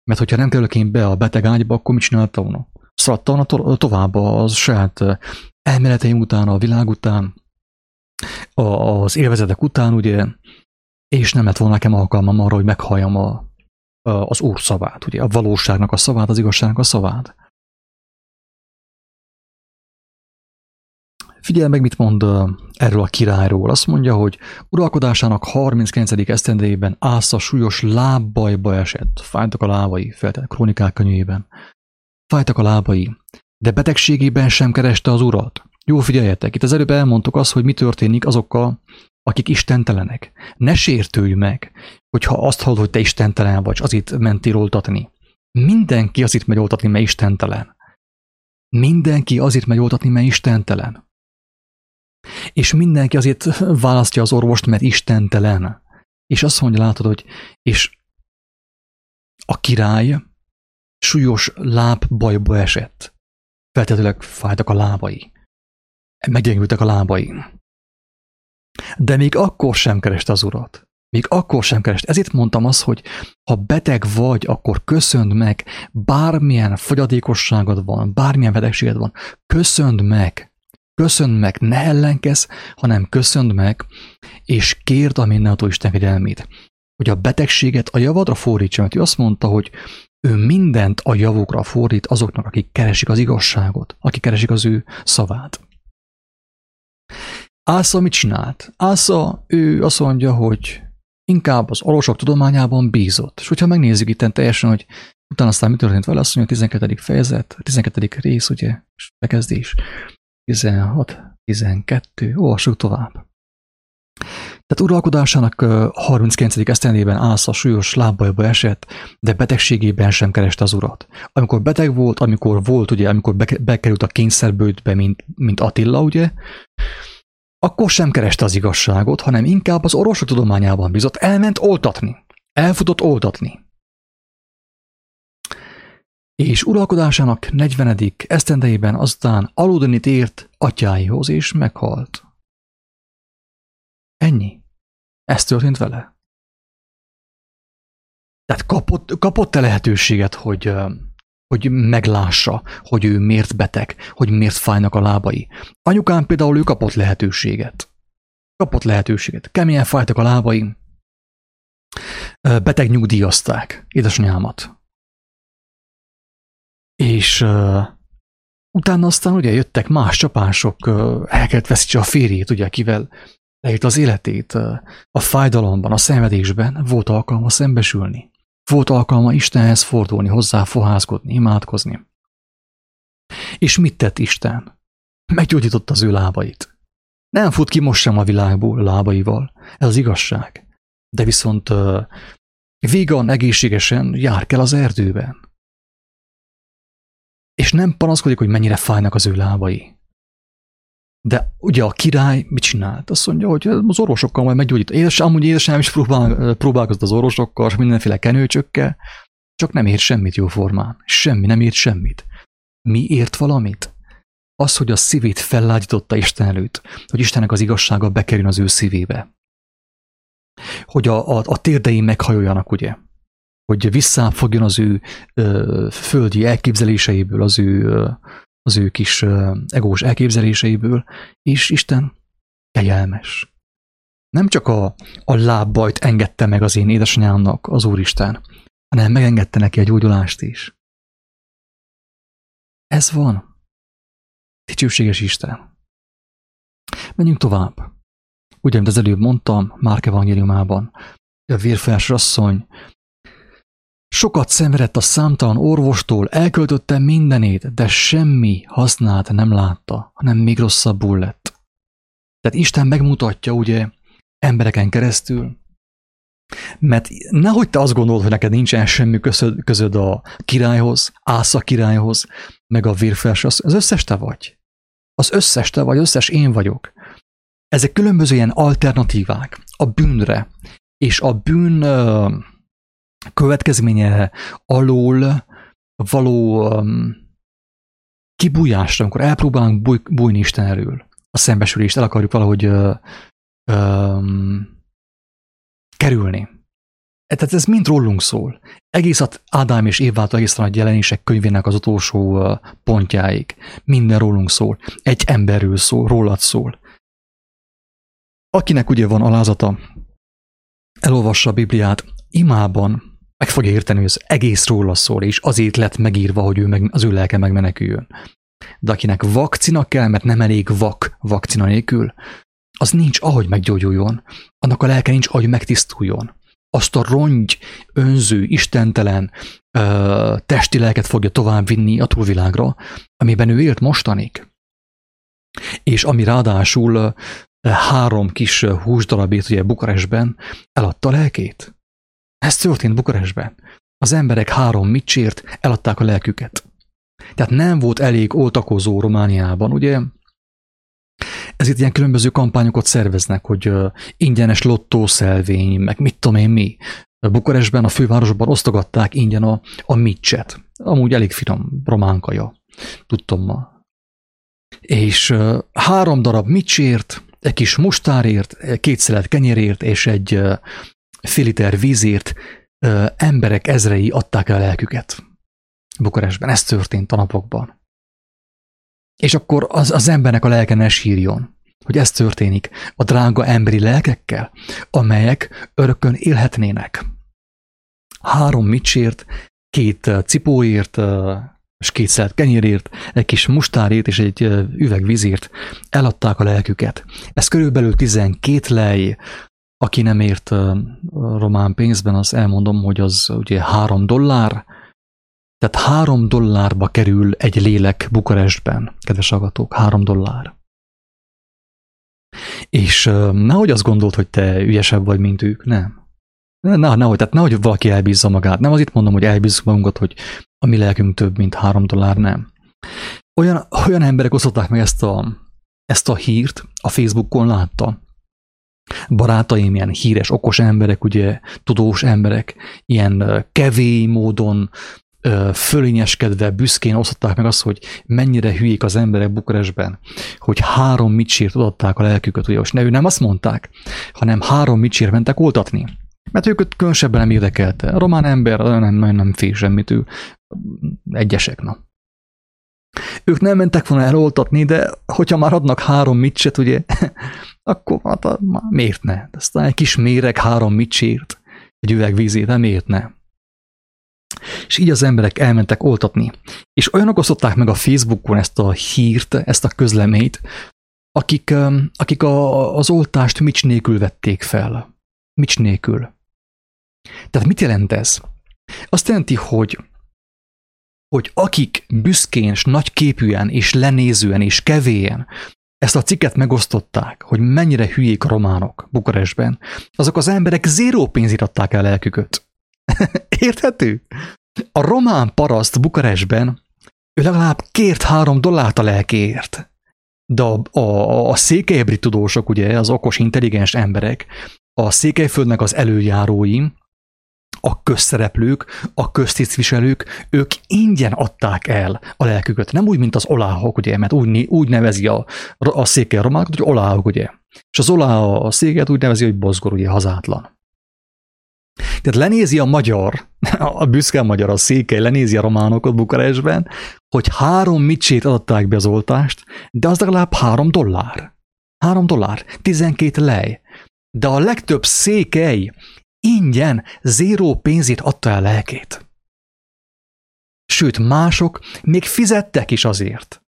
Mert hogyha nem kerülök én be a beteg ágyba, akkor mit csinálta volna? Szaladta volna to- tovább az saját elméleteim után, a világ után, az élvezetek után, ugye, és nem lett volna nekem alkalmam arra, hogy meghalljam a, a, az Úr szavát, ugye, a valóságnak a szavát, az igazságnak a szavát. Figyelj meg, mit mond erről a királyról. Azt mondja, hogy uralkodásának 39. esztendejében Ásza súlyos lábbajba esett. Fájtak a lábai, feltett krónikák könyvében. Fájtak a lábai, de betegségében sem kereste az urat. Jó, figyeljetek, itt az előbb elmondtuk azt, hogy mi történik azokkal, akik istentelenek. Ne sértőj meg, hogyha azt hallod, hogy te istentelen vagy, azért mentél oltatni. Mindenki azért megy oltatni, mert istentelen. Mindenki azért megy oltatni, mert istentelen. És mindenki azért választja az orvost, mert istentelen. És azt mondja, látod, hogy és a király súlyos lábbajba esett. Feltétlenül fájtak a lábai. Meggyengültek a lábai. De még akkor sem kereste az urat. Még akkor sem kerest. Ezért mondtam azt, hogy ha beteg vagy, akkor köszönd meg, bármilyen fogyatékosságod van, bármilyen betegséged van, köszönd meg. Köszönd meg, ne ellenkez, hanem köszönd meg, és kérd a mindenható Isten kegyelmét, hogy a betegséget a javadra fordítsa, mert ő azt mondta, hogy ő mindent a javukra fordít azoknak, akik keresik az igazságot, akik keresik az ő szavát. Ásza mit csinált? Ásza, ő azt mondja, hogy inkább az orvosok tudományában bízott. És hogyha megnézzük itt teljesen, hogy utána aztán mi történt vele, azt mondja a 12. fejezet, a 12. rész, ugye, és bekezdés. 16, 12, olvassuk tovább. Tehát uralkodásának 39. esztendében Ásza súlyos lábbajba esett, de betegségében sem kereste az urat. Amikor beteg volt, amikor volt, ugye, amikor bekerült a kényszerbőtbe, mint, mint Attila, ugye, akkor sem kereste az igazságot, hanem inkább az orvosok tudományában bizott, elment oltatni. Elfutott oltatni és uralkodásának 40. esztendejében aztán aludni tért atyáihoz, és meghalt. Ennyi. Ez történt vele. Tehát kapott, kapott-e lehetőséget, hogy, hogy meglássa, hogy ő miért beteg, hogy miért fájnak a lábai. Anyukám például ő kapott lehetőséget. Kapott lehetőséget. Keményen fájtak a lábai. Beteg nyugdíjazták édesanyámat. És uh, utána aztán ugye jöttek más csapások, uh, el kellett veszítse a férjét, ugye, akivel leírt az életét a fájdalomban, a szenvedésben, volt alkalma szembesülni. Volt alkalma Istenhez fordulni, hozzá fohászkodni, imádkozni. És mit tett Isten? Meggyógyította az ő lábait. Nem fut ki most sem a világból lábaival, ez az igazság. De viszont uh, vígan, egészségesen jár kell az erdőben és nem panaszkodik, hogy mennyire fájnak az ő lábai. De ugye a király mit csinált? Azt mondja, hogy az orvosokkal majd meggyógyít. Édes, amúgy édesem is próbál, próbálkozott az orvosokkal, mindenféle kenőcsökkel, csak nem ért semmit jó formán. Semmi, nem ért semmit. Mi ért valamit? Az, hogy a szívét fellágyította Isten előtt, hogy Istennek az igazsága bekerül az ő szívébe. Hogy a, a, a térdei meghajoljanak, ugye? hogy visszafogjon az ő ö, földi elképzeléseiből, az ő, ö, az ő kis egós elképzeléseiből, és Isten kegyelmes. Nem csak a, a lábbajt engedte meg az én édesanyámnak az Úristen, hanem megengedte neki a gyógyulást is. Ez van. Dicsőséges Isten. Menjünk tovább. Ugye, mint az előbb mondtam, Márk evangéliumában, a vérfelső asszony Sokat szenvedett a számtalan orvostól, elköltötte mindenét, de semmi hasznát nem látta, hanem még rosszabbul lett. Tehát Isten megmutatja ugye embereken keresztül, Mert nehogy te azt gondolod, hogy neked nincsen semmi közöd, közöd a királyhoz, Ásza királyhoz, meg a vérfels, az, az összes te vagy. Az összes te vagy, összes én vagyok. Ezek különböző ilyen alternatívák a bűnre, és a bűn következménye alól való kibújásra, amikor elpróbálunk búj, bújni Isten elől, a szembesülést el akarjuk valahogy ö, ö, kerülni. E, tehát ez mind rólunk szól. Egész Ádám és Évától egészen a jelenések könyvének az utolsó pontjáig. Minden rólunk szól. Egy emberről szól, rólad szól. Akinek ugye van alázata, elolvassa a Bibliát, imában meg fogja érteni, hogy az egész róla szól, és azért lett megírva, hogy ő meg, az ő lelke megmeneküljön. De akinek vakcina kell, mert nem elég vak vakcina nélkül, az nincs ahogy meggyógyuljon, annak a lelke nincs ahogy megtisztuljon. Azt a rongy, önző, istentelen ö, testi lelket fogja tovább vinni a túlvilágra, amiben ő élt mostanig. És ami ráadásul három kis húsdarabét ugye Bukarestben eladta a lelkét. Ez történt Bukarestben. Az emberek három micsért eladták a lelküket. Tehát nem volt elég oltakozó Romániában, ugye? Ezért ilyen különböző kampányokat szerveznek, hogy ingyenes lottószelvény, meg mit tudom én mi. Bukarestben, a fővárosban osztogatták ingyen a, a micset. Amúgy elég finom román kaja. Tudtam ma. És három darab micsért, egy kis mustárért, két szelet kenyérért és egy uh, fél liter vízért uh, emberek ezrei adták el a lelküket. Bukarestben. Ez történt a napokban. És akkor az, az embernek a lelke ne sírjon, hogy ez történik a drága emberi lelkekkel, amelyek örökön élhetnének. Három micsért, két cipóért, és két szelt kenyérért, egy kis mustárért és egy üveg vízért eladták a lelküket. Ez körülbelül 12 lej, aki nem ért román pénzben, az elmondom, hogy az ugye három dollár, tehát három dollárba kerül egy lélek Bukarestben, kedves agatók, három dollár. És nehogy azt gondolt, hogy te ügyesebb vagy, mint ők, nem. Ne, nehogy, tehát nehogy valaki elbízza magát. Nem az itt mondom, hogy elbízzuk magunkat, hogy a mi lelkünk több, mint három dollár, nem. Olyan, olyan emberek osztották meg ezt a, ezt a hírt, a Facebookon látta. Barátaim, ilyen híres, okos emberek, ugye, tudós emberek, ilyen kevély módon fölényeskedve, büszkén osztották meg azt, hogy mennyire hülyék az emberek Bukarestben, hogy három micsért adották a lelküket, ugye, és ne ő nem azt mondták, hanem három micsért mentek oltatni. Mert őket különösebben nem érdekelte. A román ember nem, nem, nem fél semmit, ő egyesek, na. Ők nem mentek volna eloltatni, de hogyha már adnak három micset, ugye, akkor hát, miért ne? Aztán egy kis méreg három micsért, egy üveg vízét, de miért ne? És így az emberek elmentek oltatni. És olyanok osztották meg a Facebookon ezt a hírt, ezt a közleményt, akik, akik a, az oltást mics nélkül vették fel. Mics nélkül. Tehát mit jelent ez? Azt jelenti, hogy hogy akik büszkén, és nagyképűen, és lenézően, és kevélyen ezt a cikket megosztották, hogy mennyire hülyék a románok Bukarestben, azok az emberek zéró pénzét adták el lelküket. Érthető? A román paraszt Bukarestben ő legalább kért három dollárt a lelkéért. De a, a, a székelyebri tudósok, ugye, az okos, intelligens emberek, a székelyföldnek az előjárói, a közszereplők, a köztisztviselők, ők ingyen adták el a lelküket. Nem úgy, mint az oláhok, ugye, mert úgy, úgy nevezi a, a székely románokat, hogy oláhok, ugye. És az olá a széket úgy nevezi, hogy bozgor, ugye, hazátlan. Tehát lenézi a magyar, a büszke magyar, a székely, lenézi a románokat Bukarestben, hogy három micsét adták be az oltást, de az legalább három dollár. Három dollár, tizenkét lej. De a legtöbb székely ingyen, zéró pénzét adta el lelkét. Sőt, mások még fizettek is azért.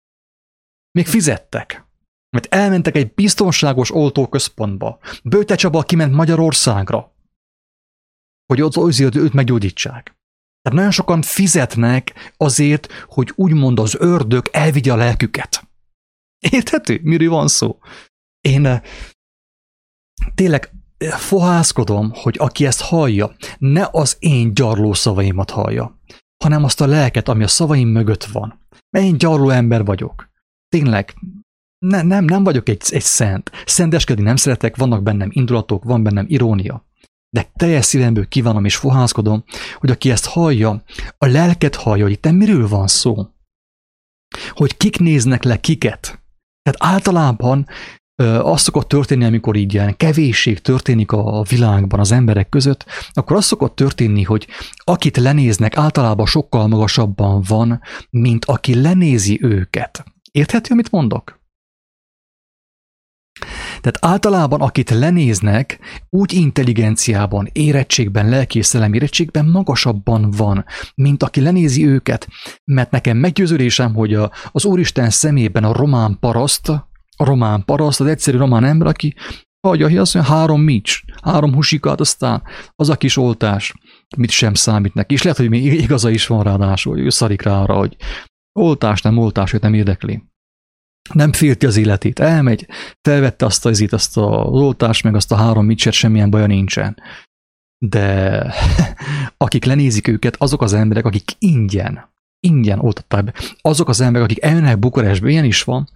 Még fizettek. Mert elmentek egy biztonságos oltóközpontba. Bőte Csaba kiment Magyarországra, hogy ott azért őt meggyógyítsák. Tehát nagyon sokan fizetnek azért, hogy úgymond az ördög elvigye a lelküket. Érthető? Miről van szó? Én eh, tényleg fohászkodom, hogy aki ezt hallja, ne az én gyarló szavaimat hallja, hanem azt a lelket, ami a szavaim mögött van. Mert én gyarló ember vagyok. Tényleg, ne, nem, nem vagyok egy, egy szent. Szenteskedni nem szeretek, vannak bennem indulatok, van bennem irónia. De teljes szívemből kívánom és fohászkodom, hogy aki ezt hallja, a lelket hallja, hogy itt miről van szó. Hogy kik néznek le kiket. Tehát általában az szokott történni, amikor így ilyen kevésség történik a világban az emberek között, akkor az szokott történni, hogy akit lenéznek, általában sokkal magasabban van, mint aki lenézi őket. Érthető, amit mondok? Tehát általában, akit lenéznek, úgy intelligenciában, érettségben, lelkészellem érettségben magasabban van, mint aki lenézi őket. Mert nekem meggyőződésem, hogy a, az Úristen szemében a román paraszt, román paraszt, az egyszerű román ember, aki hagyja, azt mondja, három mics, három husikát, aztán az a kis oltás, mit sem számít neki. És lehet, hogy még igaza is van ráadásul, hogy ő szarik rá arra, hogy oltás, nem oltás, hogy nem érdekli. Nem félti az életét, elmegy, felvette azt az, azt a oltást, meg azt a három micset, semmilyen baja nincsen. De akik lenézik őket, azok az emberek, akik ingyen, ingyen oltatták be, azok az emberek, akik elmennek Bukarestbe, ilyen is van,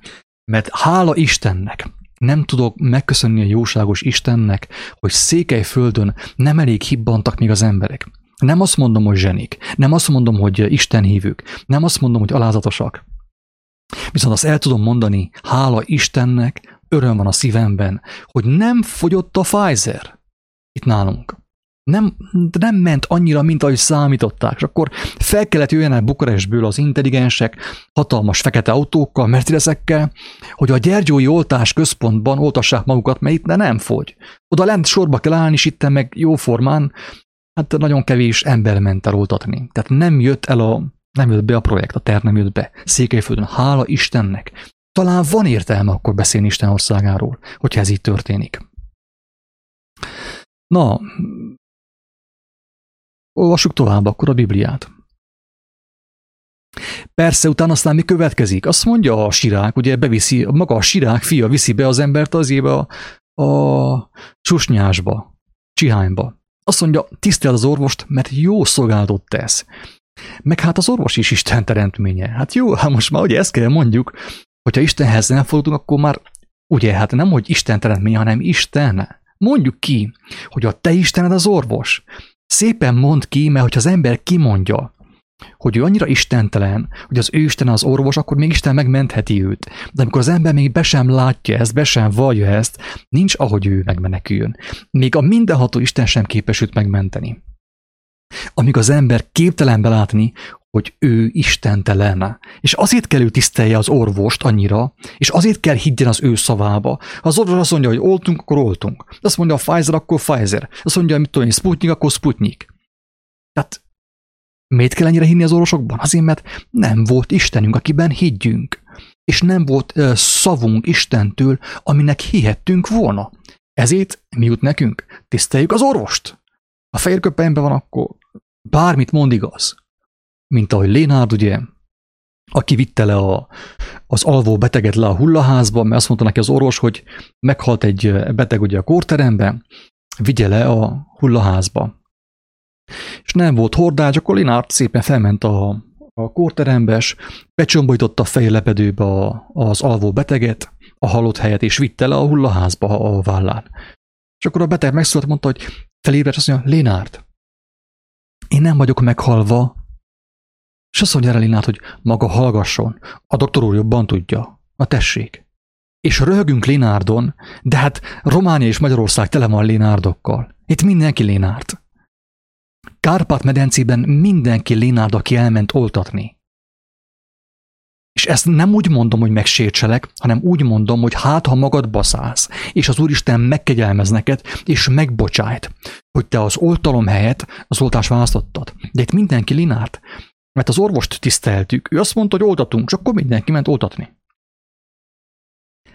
mert hála Istennek, nem tudok megköszönni a jóságos Istennek, hogy Székelyföldön nem elég hibbantak még az emberek. Nem azt mondom, hogy zsenik, nem azt mondom, hogy Isten hívők, nem azt mondom, hogy alázatosak. Viszont azt el tudom mondani, hála Istennek, öröm van a szívemben, hogy nem fogyott a Pfizer itt nálunk nem, nem ment annyira, mint ahogy számították, és akkor fel kellett jöjjenek Bukarestből az intelligensek, hatalmas fekete autókkal, mercedeszekkel, hogy a Gyergyói oltás központban oltassák magukat, mert itt nem fogy. Oda lent sorba kell állni, és itt meg jóformán, hát nagyon kevés ember ment el oltatni. Tehát nem jött el a, nem jött be a projekt, a terv nem jött be. Székelyföldön, hála Istennek. Talán van értelme akkor beszélni Isten országáról, hogyha ez így történik. Na, Olvassuk tovább akkor a Bibliát. Persze, utána aztán mi következik? Azt mondja a sirák, ugye beviszi, maga a sirák fia viszi be az embert az éve a, a csusnyásba, csihányba. Azt mondja, tiszteld az orvost, mert jó szolgálatot tesz. Meg hát az orvos is Isten teremtménye. Hát jó, hát most már ugye ezt kell mondjuk, hogyha Istenhez nem fordulunk, akkor már ugye hát nem, hogy Isten teremtménye, hanem Isten. Mondjuk ki, hogy a te Istened az orvos. Szépen mond ki, mert hogyha az ember kimondja, hogy ő annyira istentelen, hogy az ő Isten az orvos, akkor még Isten megmentheti őt. De amikor az ember még be sem látja ezt, be sem vallja ezt, nincs ahogy ő megmeneküljön. Még a mindenható Isten sem képes őt megmenteni. Amíg az ember képtelen belátni, hogy ő istentelen. És azért kell ő tisztelje az orvost annyira, és azért kell higgyen az ő szavába. Ha az orvos azt mondja, hogy oltunk, akkor oltunk. Azt mondja a Pfizer, akkor Pfizer. Azt mondja, mit tudom, Sputnik, akkor Sputnik. Tehát miért kell ennyire hinni az orvosokban? Azért, mert nem volt Istenünk, akiben higgyünk. És nem volt uh, szavunk Istentől, aminek hihettünk volna. Ezért mi jut nekünk? Tiszteljük az orvost. A fehér van, akkor bármit mond igaz mint ahogy Lénárd, ugye, aki vitte le a, az alvó beteget le a hullaházba, mert azt mondta neki az orvos, hogy meghalt egy beteg ugye a kórterembe, vigye le a hullaházba. És nem volt hordács, akkor Lénárd szépen felment a, a kórterembe, és becsombolította a fejlepedőbe a, az alvó beteget, a halott helyet, és vitte le a hullaházba a vállán. És akkor a beteg megszólalt, mondta, hogy felébredt, azt mondja, Lénárd, én nem vagyok meghalva, és azt mondja Relinát, hogy maga hallgasson, a doktor úr jobban tudja. A tessék. És röhögünk Lénárdon, de hát Románia és Magyarország tele van Lénárdokkal. Itt mindenki Lénárd. Kárpát-medencében mindenki Lénárd, aki elment oltatni. És ezt nem úgy mondom, hogy megsértselek, hanem úgy mondom, hogy hát, ha magad baszálsz, és az Úristen megkegyelmez neked, és megbocsájt, hogy te az oltalom helyett az oltás választottad. De itt mindenki linárt. Mert az orvost tiszteltük. Ő azt mondta, hogy oltatunk, és akkor mindenki ment oltatni.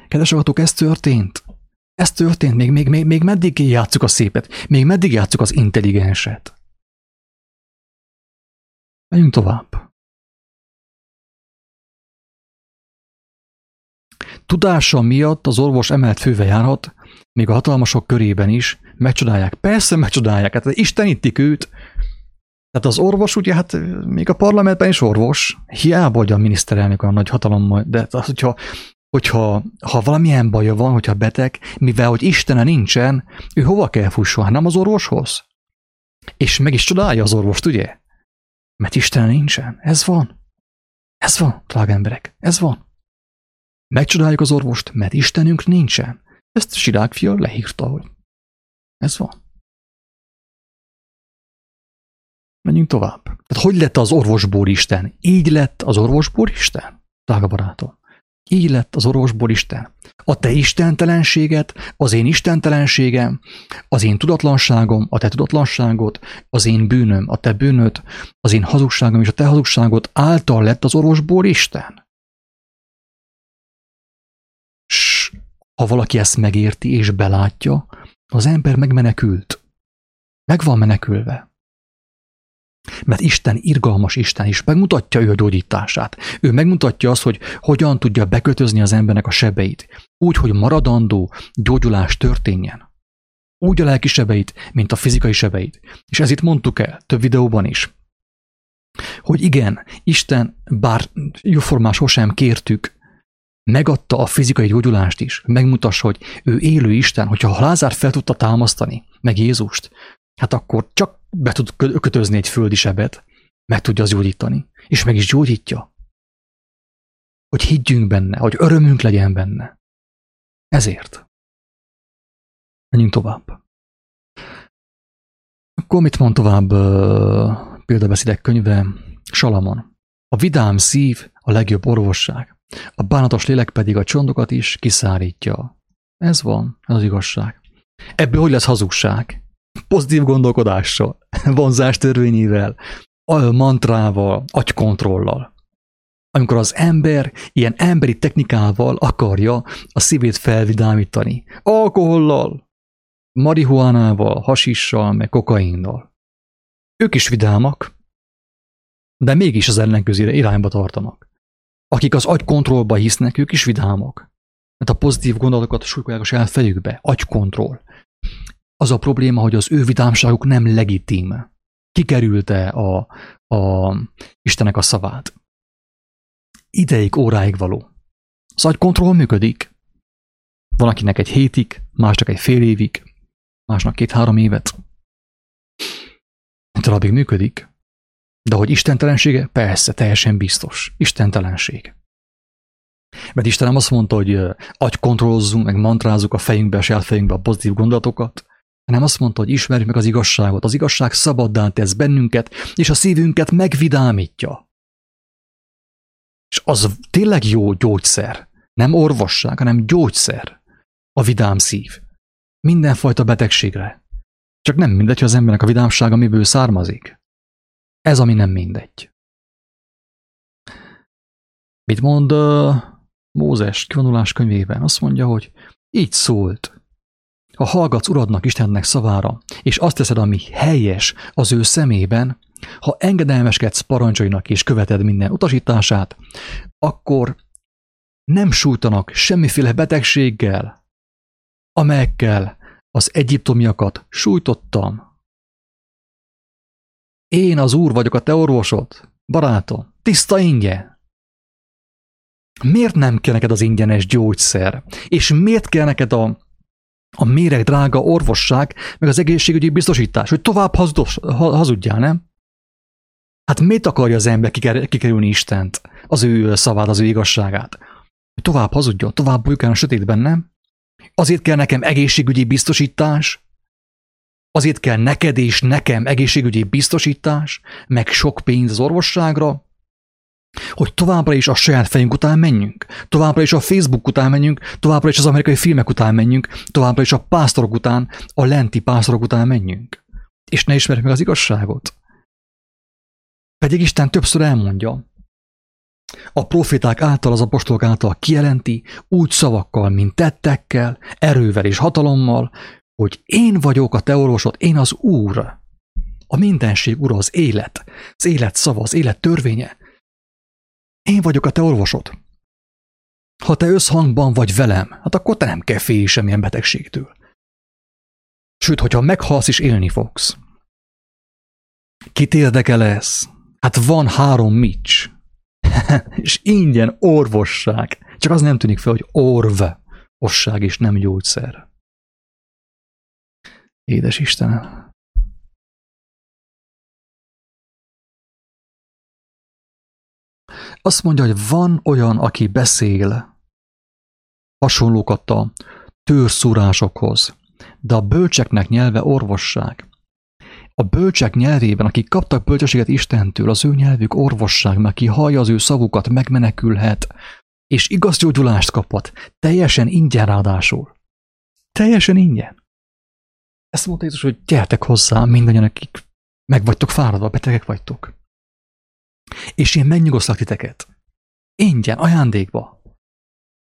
Kedves agatok, ez történt. Ez történt, még, még, még, még meddig játsszuk a szépet, még meddig játsszuk az intelligenset. Menjünk tovább. Tudása miatt az orvos emelt főve járhat, még a hatalmasok körében is megcsodálják. Persze megcsodálják, hát istenítik őt. Tehát az orvos ugye, hát még a parlamentben is orvos, hiába, hogy a miniszterelnök a nagy hatalommal, de az, hogyha, hogyha ha valamilyen baja van, hogyha beteg, mivel hogy Istene nincsen, ő hova kell fusson? Hát nem az orvoshoz? És meg is csodálja az orvost, ugye? Mert Isten nincsen. Ez van. Ez van, drága emberek. Ez van. Megcsodáljuk az orvost, mert Istenünk nincsen. Ezt Sirák fia leírta, hogy ez van. Menjünk tovább. Tehát hogy lett az orvosból Isten? Így lett az orvosból Isten? Drága barátom. Így lett az orvosból Isten. A te istentelenséget, az én istentelenségem, az én tudatlanságom, a te tudatlanságod, az én bűnöm, a te bűnöd, az én hazugságom és a te hazugságod által lett az orvosból Isten. Ha valaki ezt megérti és belátja, az ember megmenekült. Meg van menekülve. Mert Isten irgalmas Isten is megmutatja ő a gyógyítását. Ő megmutatja azt, hogy hogyan tudja bekötözni az embernek a sebeit, úgy, hogy maradandó gyógyulás történjen. Úgy a lelki sebeit, mint a fizikai sebeit. És ez itt mondtuk el több videóban is. Hogy igen, Isten, bár jóformán sosem kértük, megadta a fizikai gyógyulást is, megmutassa, hogy ő élő Isten, hogyha Lázár fel tudta támasztani, meg Jézust, hát akkor csak be tud kötözni egy földi sebet, meg tudja az gyógyítani, és meg is gyógyítja. Hogy higgyünk benne, hogy örömünk legyen benne. Ezért. Menjünk tovább. Akkor mit mond tovább példabeszédek könyve? Salamon. A vidám szív a legjobb orvosság, a bánatos lélek pedig a csondokat is kiszárítja. Ez van, ez az igazság. Ebből hogy lesz hazugság? pozitív gondolkodással, vonzás törvényével, mantrával, agykontrollal. Amikor az ember ilyen emberi technikával akarja a szívét felvidámítani. Alkohollal, marihuánával, hasissal, meg kokainnal. Ők is vidámak, de mégis az ellenkezőre irányba tartanak. Akik az agykontrollba hisznek, ők is vidámak. Mert a pozitív gondolatokat súlykolják a saját fejükbe. Agykontroll. Az a probléma, hogy az ő vidámságuk nem legitim. Kikerülte a, a Istenek a szavát. Ideig, óráig való. Az agykontroll működik. Van, akinek egy hétig, másnak egy fél évig, másnak két-három évet. Darabig működik. De hogy istentelensége? Persze, teljesen biztos. Istentelenség. Mert Istenem azt mondta, hogy agykontrollozzunk, meg mantrázzuk a fejünkbe, a saját fejünkbe a pozitív gondolatokat, hanem azt mondta, hogy ismerjük meg az igazságot. Az igazság szabaddá tesz bennünket, és a szívünket megvidámítja. És az tényleg jó gyógyszer. Nem orvosság, hanem gyógyszer. A vidám szív. Mindenfajta betegségre. Csak nem mindegy, hogy az embernek a vidámsága miből származik. Ez, ami nem mindegy. Mit mond uh, Mózes kivonulás könyvében? Azt mondja, hogy így szólt ha hallgatsz Uradnak Istennek szavára, és azt teszed, ami helyes az ő szemében, ha engedelmeskedsz parancsainak és követed minden utasítását, akkor nem sújtanak semmiféle betegséggel, amelyekkel az egyiptomiakat sújtottam. Én az Úr vagyok a te orvosod, barátom, tiszta ingye. Miért nem kell neked az ingyenes gyógyszer? És miért kell neked a a méreg drága orvosság, meg az egészségügyi biztosítás, hogy tovább hazudos, hazudjál, nem? Hát mit akarja az ember kikerülni Istent, az ő szavát, az ő igazságát? Hogy tovább hazudjon, tovább bujkál a sötétben, nem? Azért kell nekem egészségügyi biztosítás, azért kell neked és nekem egészségügyi biztosítás, meg sok pénz az orvosságra, hogy továbbra is a saját fejünk után menjünk, továbbra is a Facebook után menjünk, továbbra is az amerikai filmek után menjünk, továbbra is a pásztorok után, a lenti pásztorok után menjünk. És ne ismerjük meg az igazságot. Pedig Isten többször elmondja, a proféták által, az apostolok által kijelenti, úgy szavakkal, mint tettekkel, erővel és hatalommal, hogy én vagyok a te orvosod, én az Úr. A mindenség ura az élet, az élet szava, az élet törvénye, én vagyok a te orvosod. Ha te összhangban vagy velem, hát akkor te nem kell félni semmilyen betegségtől. Sőt, hogyha meghalsz is élni fogsz. Kit érdekel ez? Hát van három mics. és ingyen orvosság. Csak az nem tűnik fel, hogy orv. Osság és nem gyógyszer. Édes Istenem. Azt mondja, hogy van olyan, aki beszél hasonlókat a tőrszúrásokhoz, de a bölcseknek nyelve orvosság. A bölcsek nyelvében, akik kaptak bölcsességet Istentől, az ő nyelvük orvosság, mert ki hallja az ő szavukat, megmenekülhet, és igaz gyógyulást kaphat, teljesen ingyen ráadásul. Teljesen ingyen. Ezt mondta Jézus, hogy gyertek hozzá mindannyian, akik meg vagytok fáradva, betegek vagytok. És én megnyugoszlak titeket. Ingyen, ajándékba.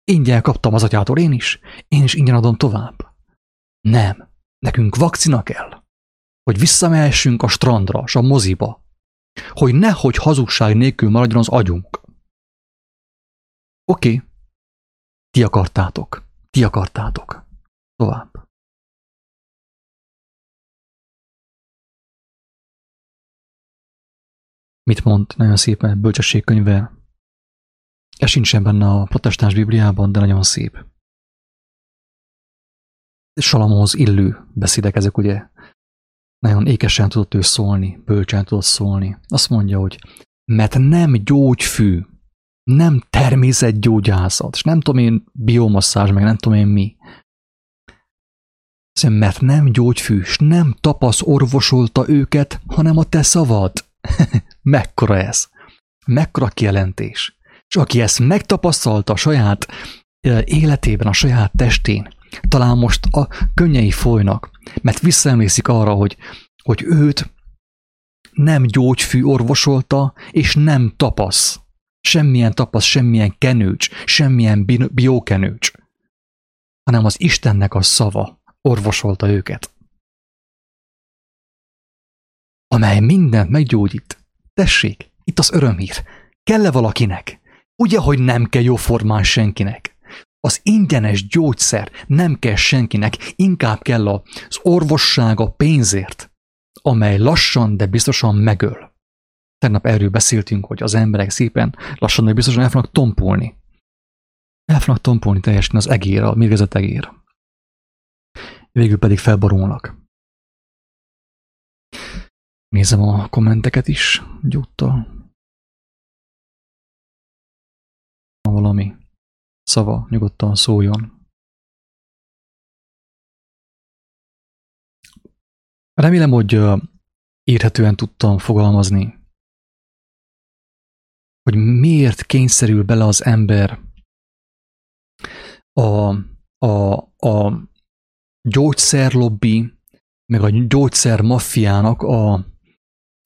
Ingyen kaptam az atyától én is, én is ingyen adom tovább. Nem, nekünk vakcina kell, hogy visszamehessünk a strandra, és a moziba, hogy nehogy hazugság nélkül maradjon az agyunk. Oké, okay. ti akartátok, ti akartátok. Tovább. Mit mond nagyon szépen bölcsességkönyve? Ez sincsen benne a protestáns Bibliában, de nagyon szép. Salamóhoz illő beszédek ezek, ugye? Nagyon ékesen tudott ő szólni, bölcsen tudott szólni. Azt mondja, hogy mert nem gyógyfű, nem természetgyógyászat, és nem tudom én biomasszázs, meg nem tudom én mi. Mert nem gyógyfű, és nem tapasz orvosolta őket, hanem a te szavad. Mekkora ez? Mekkora kijelentés? És aki ezt megtapasztalta a saját életében, a saját testén, talán most a könnyei folynak, mert visszaemlékszik arra, hogy, hogy őt nem gyógyfű orvosolta, és nem tapasz. Semmilyen tapasz, semmilyen kenőcs, semmilyen biókenőcs, hanem az Istennek a szava orvosolta őket. Amely mindent meggyógyít. Tessék, itt az örömhír. Kell-e valakinek? Ugye, hogy nem kell jóformán senkinek. Az ingyenes gyógyszer nem kell senkinek, inkább kell az orvosság a pénzért, amely lassan, de biztosan megöl. Tegnap erről beszéltünk, hogy az emberek szépen lassan, de biztosan el fognak tompulni. El fognak tompulni teljesen az egér, a mérgezett egér. Végül pedig felborulnak. Nézem a kommenteket is gyúttal. Valami szava nyugodtan szóljon. Remélem, hogy érhetően tudtam fogalmazni, hogy miért kényszerül bele az ember a, a, a gyógyszerlobbi, meg a gyógyszer maffiának a,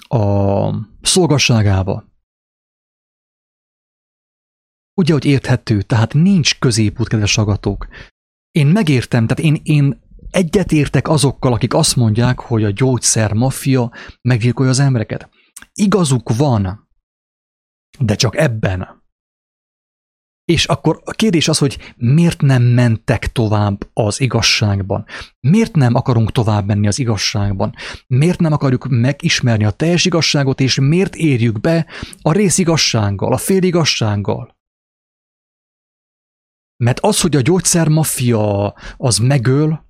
a szolgasságába. Ugye, hogy érthető, tehát nincs középút, kedves agatók. Én megértem, tehát én, én egyetértek azokkal, akik azt mondják, hogy a gyógyszer maffia meggyilkolja az embereket. Igazuk van, de csak ebben. És akkor a kérdés az, hogy miért nem mentek tovább az igazságban? Miért nem akarunk tovább menni az igazságban? Miért nem akarjuk megismerni a teljes igazságot, és miért érjük be a részigazsággal, a féligazsággal? Mert az, hogy a gyógyszermafia az megöl,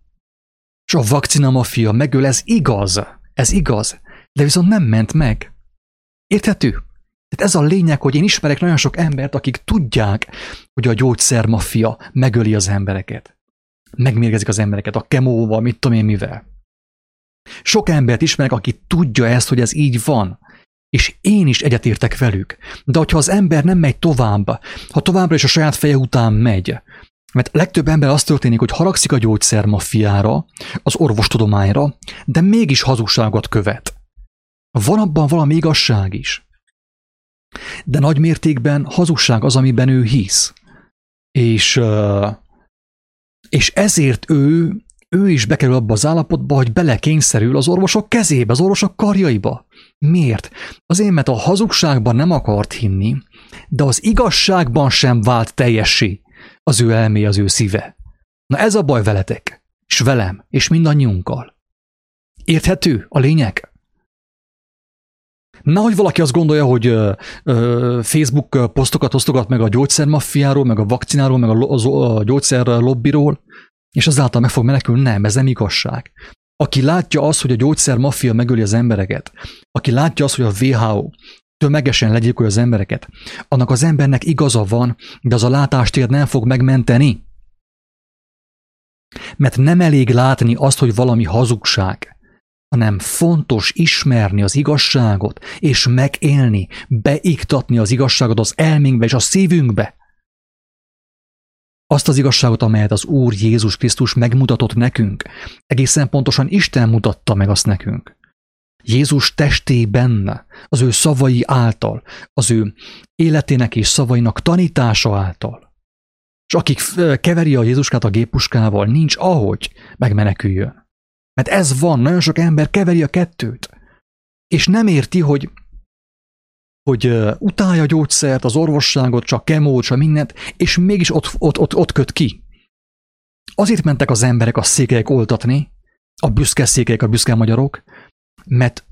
és a vakcina mafia megöl, ez igaz. Ez igaz. De viszont nem ment meg. Érthető? Tehát ez a lényeg, hogy én ismerek nagyon sok embert, akik tudják, hogy a gyógyszermafia megöli az embereket. Megmérgezik az embereket a kemóval, mit tudom én mivel. Sok embert ismerek, aki tudja ezt, hogy ez így van. És én is egyetértek velük. De hogyha az ember nem megy tovább, ha továbbra is a saját feje után megy, mert legtöbb ember azt történik, hogy haragszik a gyógyszermafiára, az orvostudományra, de mégis hazugságot követ. Van abban valami igazság is. De nagy mértékben hazugság az, amiben ő hisz. És, és ezért ő, ő is bekerül abba az állapotba, hogy belekényszerül az orvosok kezébe, az orvosok karjaiba. Miért? Azért, mert a hazugságban nem akart hinni, de az igazságban sem vált teljessé. az ő elmé, az ő szíve. Na ez a baj veletek, és velem, és mindannyiunkkal. Érthető a lényeg? Nahogy valaki azt gondolja, hogy Facebook posztokat osztogat meg a gyógyszermaffiáról, meg a vakcináról, meg a, a, a gyógyszer lobbiról, és azáltal meg fog menekülni. Nem, ez nem igazság. Aki látja azt, hogy a gyógyszermaffia megöli az embereket, aki látja azt, hogy a WHO tömegesen legyilkolja az embereket, annak az embernek igaza van, de az a látástér nem fog megmenteni. Mert nem elég látni azt, hogy valami hazugság, hanem fontos ismerni az igazságot, és megélni, beiktatni az igazságot az elménkbe és a szívünkbe. Azt az igazságot, amelyet az Úr Jézus Krisztus megmutatott nekünk, egészen pontosan Isten mutatta meg azt nekünk. Jézus testében, az ő szavai által, az ő életének és szavainak tanítása által. És akik keveri a Jézuskát a géppuskával, nincs ahogy megmeneküljön. Mert ez van, nagyon sok ember keveri a kettőt. És nem érti, hogy hogy uh, utálja a gyógyszert, az orvosságot, csak kemót, csak mindent, és mégis ott, ott, ott, ott köt ki. Azért mentek az emberek a székelyek oltatni, a büszke székelyek, a büszke magyarok, mert,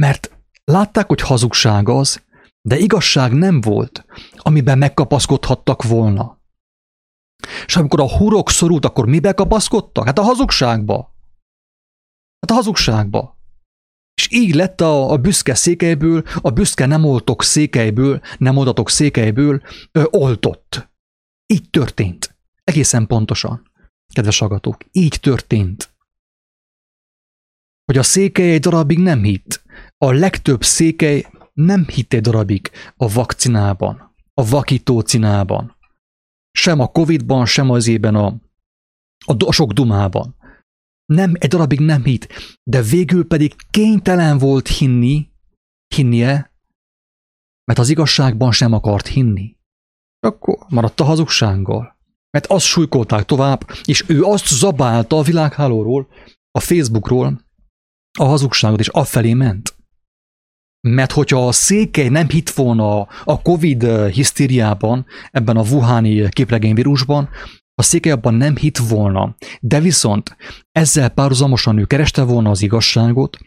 mert látták, hogy hazugság az, de igazság nem volt, amiben megkapaszkodhattak volna. És amikor a hurok szorult, akkor mibe kapaszkodtak? Hát a hazugságba. Hát a hazugságba. És így lett a, a büszke székelyből, a büszke nem oltok székelyből, nem oldatok székelyből ö, oltott. Így történt. Egészen pontosan. Kedves agatók, így történt hogy a székely egy darabig nem hitt. A legtöbb székely nem hitt egy darabig a vakcinában, a vakítócinában. Sem a Covid-ban, sem az ében a, a sok dumában. Nem, egy darabig nem hitt, de végül pedig kénytelen volt hinni, hinnie, mert az igazságban sem akart hinni. Akkor maradt a hazugsággal. Mert azt súlykolták tovább, és ő azt zabálta a világhálóról, a Facebookról, a hazugságot, és afelé ment. Mert hogyha a székely nem hitt volna a Covid hisztériában, ebben a Wuhani képregényvírusban, a székely abban nem hitt volna. De viszont ezzel párhuzamosan ő kereste volna az igazságot,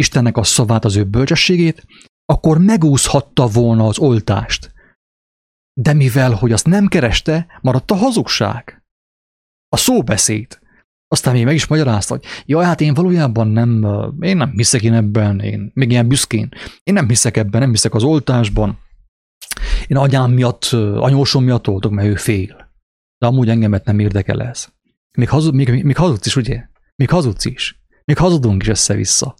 Istennek a szavát, az ő bölcsességét, akkor megúszhatta volna az oltást. De mivel, hogy azt nem kereste, maradt a hazugság. A szóbeszéd. Aztán még meg is magyarázta, hogy jaj, hát én valójában nem, én nem hiszek én ebben, én még ilyen büszkén, én nem hiszek ebben, nem hiszek az oltásban. Én anyám miatt, anyósom miatt oltok, mert ő fél. De amúgy engemet nem érdekel ez. Még, hazud, még, még hazudsz is, ugye? Még hazudsz is. Még hazudunk is össze-vissza.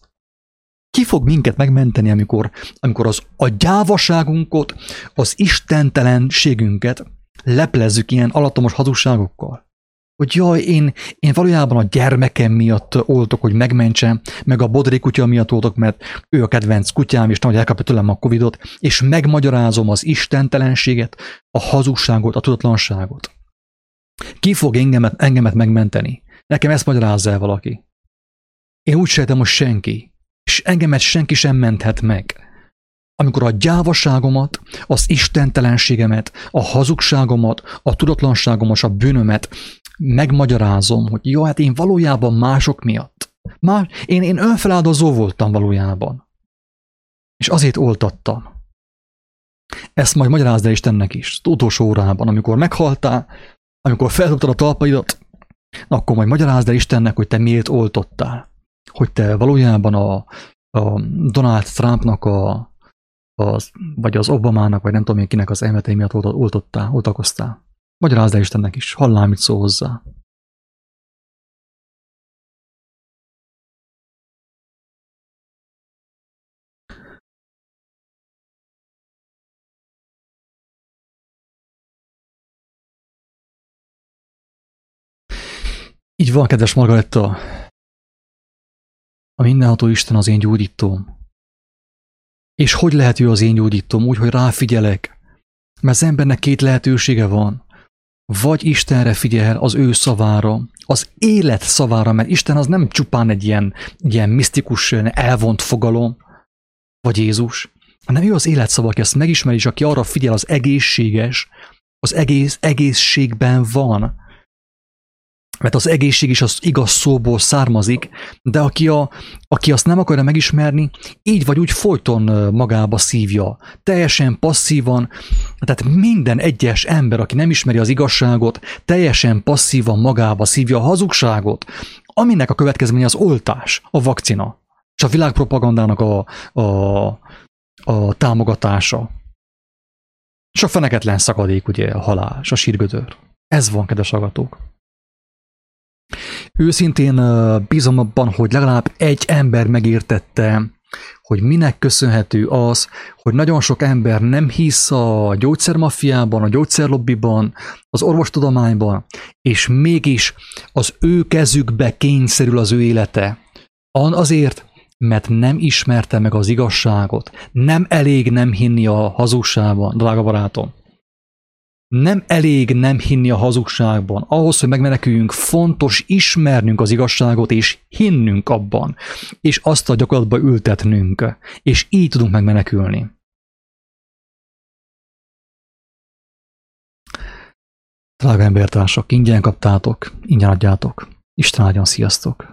Ki fog minket megmenteni, amikor, amikor az a gyávaságunkat, az istentelenségünket leplezzük ilyen alattomos hazugságokkal? hogy jaj, én, én valójában a gyermekem miatt oltok, hogy megmentsem, meg a bodri kutya miatt oltok, mert ő a kedvenc kutyám, és nagy elkapja tőlem a covidot, és megmagyarázom az istentelenséget, a hazugságot, a tudatlanságot. Ki fog engemet, engemet megmenteni? Nekem ezt magyarázza el valaki. Én úgy sejtem, hogy senki. És engemet senki sem menthet meg amikor a gyávaságomat, az istentelenségemet, a hazugságomat, a tudatlanságomat, a bűnömet megmagyarázom, hogy jó, hát én valójában mások miatt. Már én, én önfeláldozó voltam valójában. És azért oltattam. Ezt majd magyarázd el Istennek is, az utolsó órában, amikor meghaltál, amikor feldobtad a talpaidat, akkor majd magyarázd el Istennek, hogy te miért oltottál. Hogy te valójában a, a Donald Trumpnak a az, vagy az Obamának, vagy nem tudom én kinek az elmetei miatt oltottál, oltakoztál. Magyarázd el Istennek is, hallál, mit szól hozzá. Így van, kedves Margaretta. A mindenható Isten az én gyógyítóm. És hogy lehet ő az én gyógyítom? Úgy, hogy ráfigyelek. Mert az embernek két lehetősége van. Vagy Istenre figyel az ő szavára, az élet szavára, mert Isten az nem csupán egy ilyen, ilyen misztikus, elvont fogalom, vagy Jézus, hanem ő az élet szava, aki ezt megismeri, és aki arra figyel az egészséges, az egész egészségben van. Mert az egészség is az igaz szóból származik, de aki, a, aki azt nem akarja megismerni, így vagy úgy folyton magába szívja. Teljesen passzívan, tehát minden egyes ember, aki nem ismeri az igazságot, teljesen passzívan magába szívja a hazugságot, aminek a következménye az oltás, a vakcina, és a világpropagandának a, a, a támogatása. És a feneketlen szakadék, ugye, a halál, és a sírgödör. Ez van, kedves agatók. Őszintén bízom abban, hogy legalább egy ember megértette, hogy minek köszönhető az, hogy nagyon sok ember nem hisz a gyógyszermafiában, a gyógyszerlobbiban, az orvostudományban, és mégis az ő kezükbe kényszerül az ő élete. Azért, mert nem ismerte meg az igazságot. Nem elég nem hinni a hazugságban, drága barátom. Nem elég nem hinni a hazugságban. Ahhoz, hogy megmeneküljünk, fontos ismernünk az igazságot, és hinnünk abban, és azt a gyakorlatba ültetnünk, és így tudunk megmenekülni. Drága embertársak, ingyen kaptátok, ingyen adjátok. Isten áldjon, sziasztok!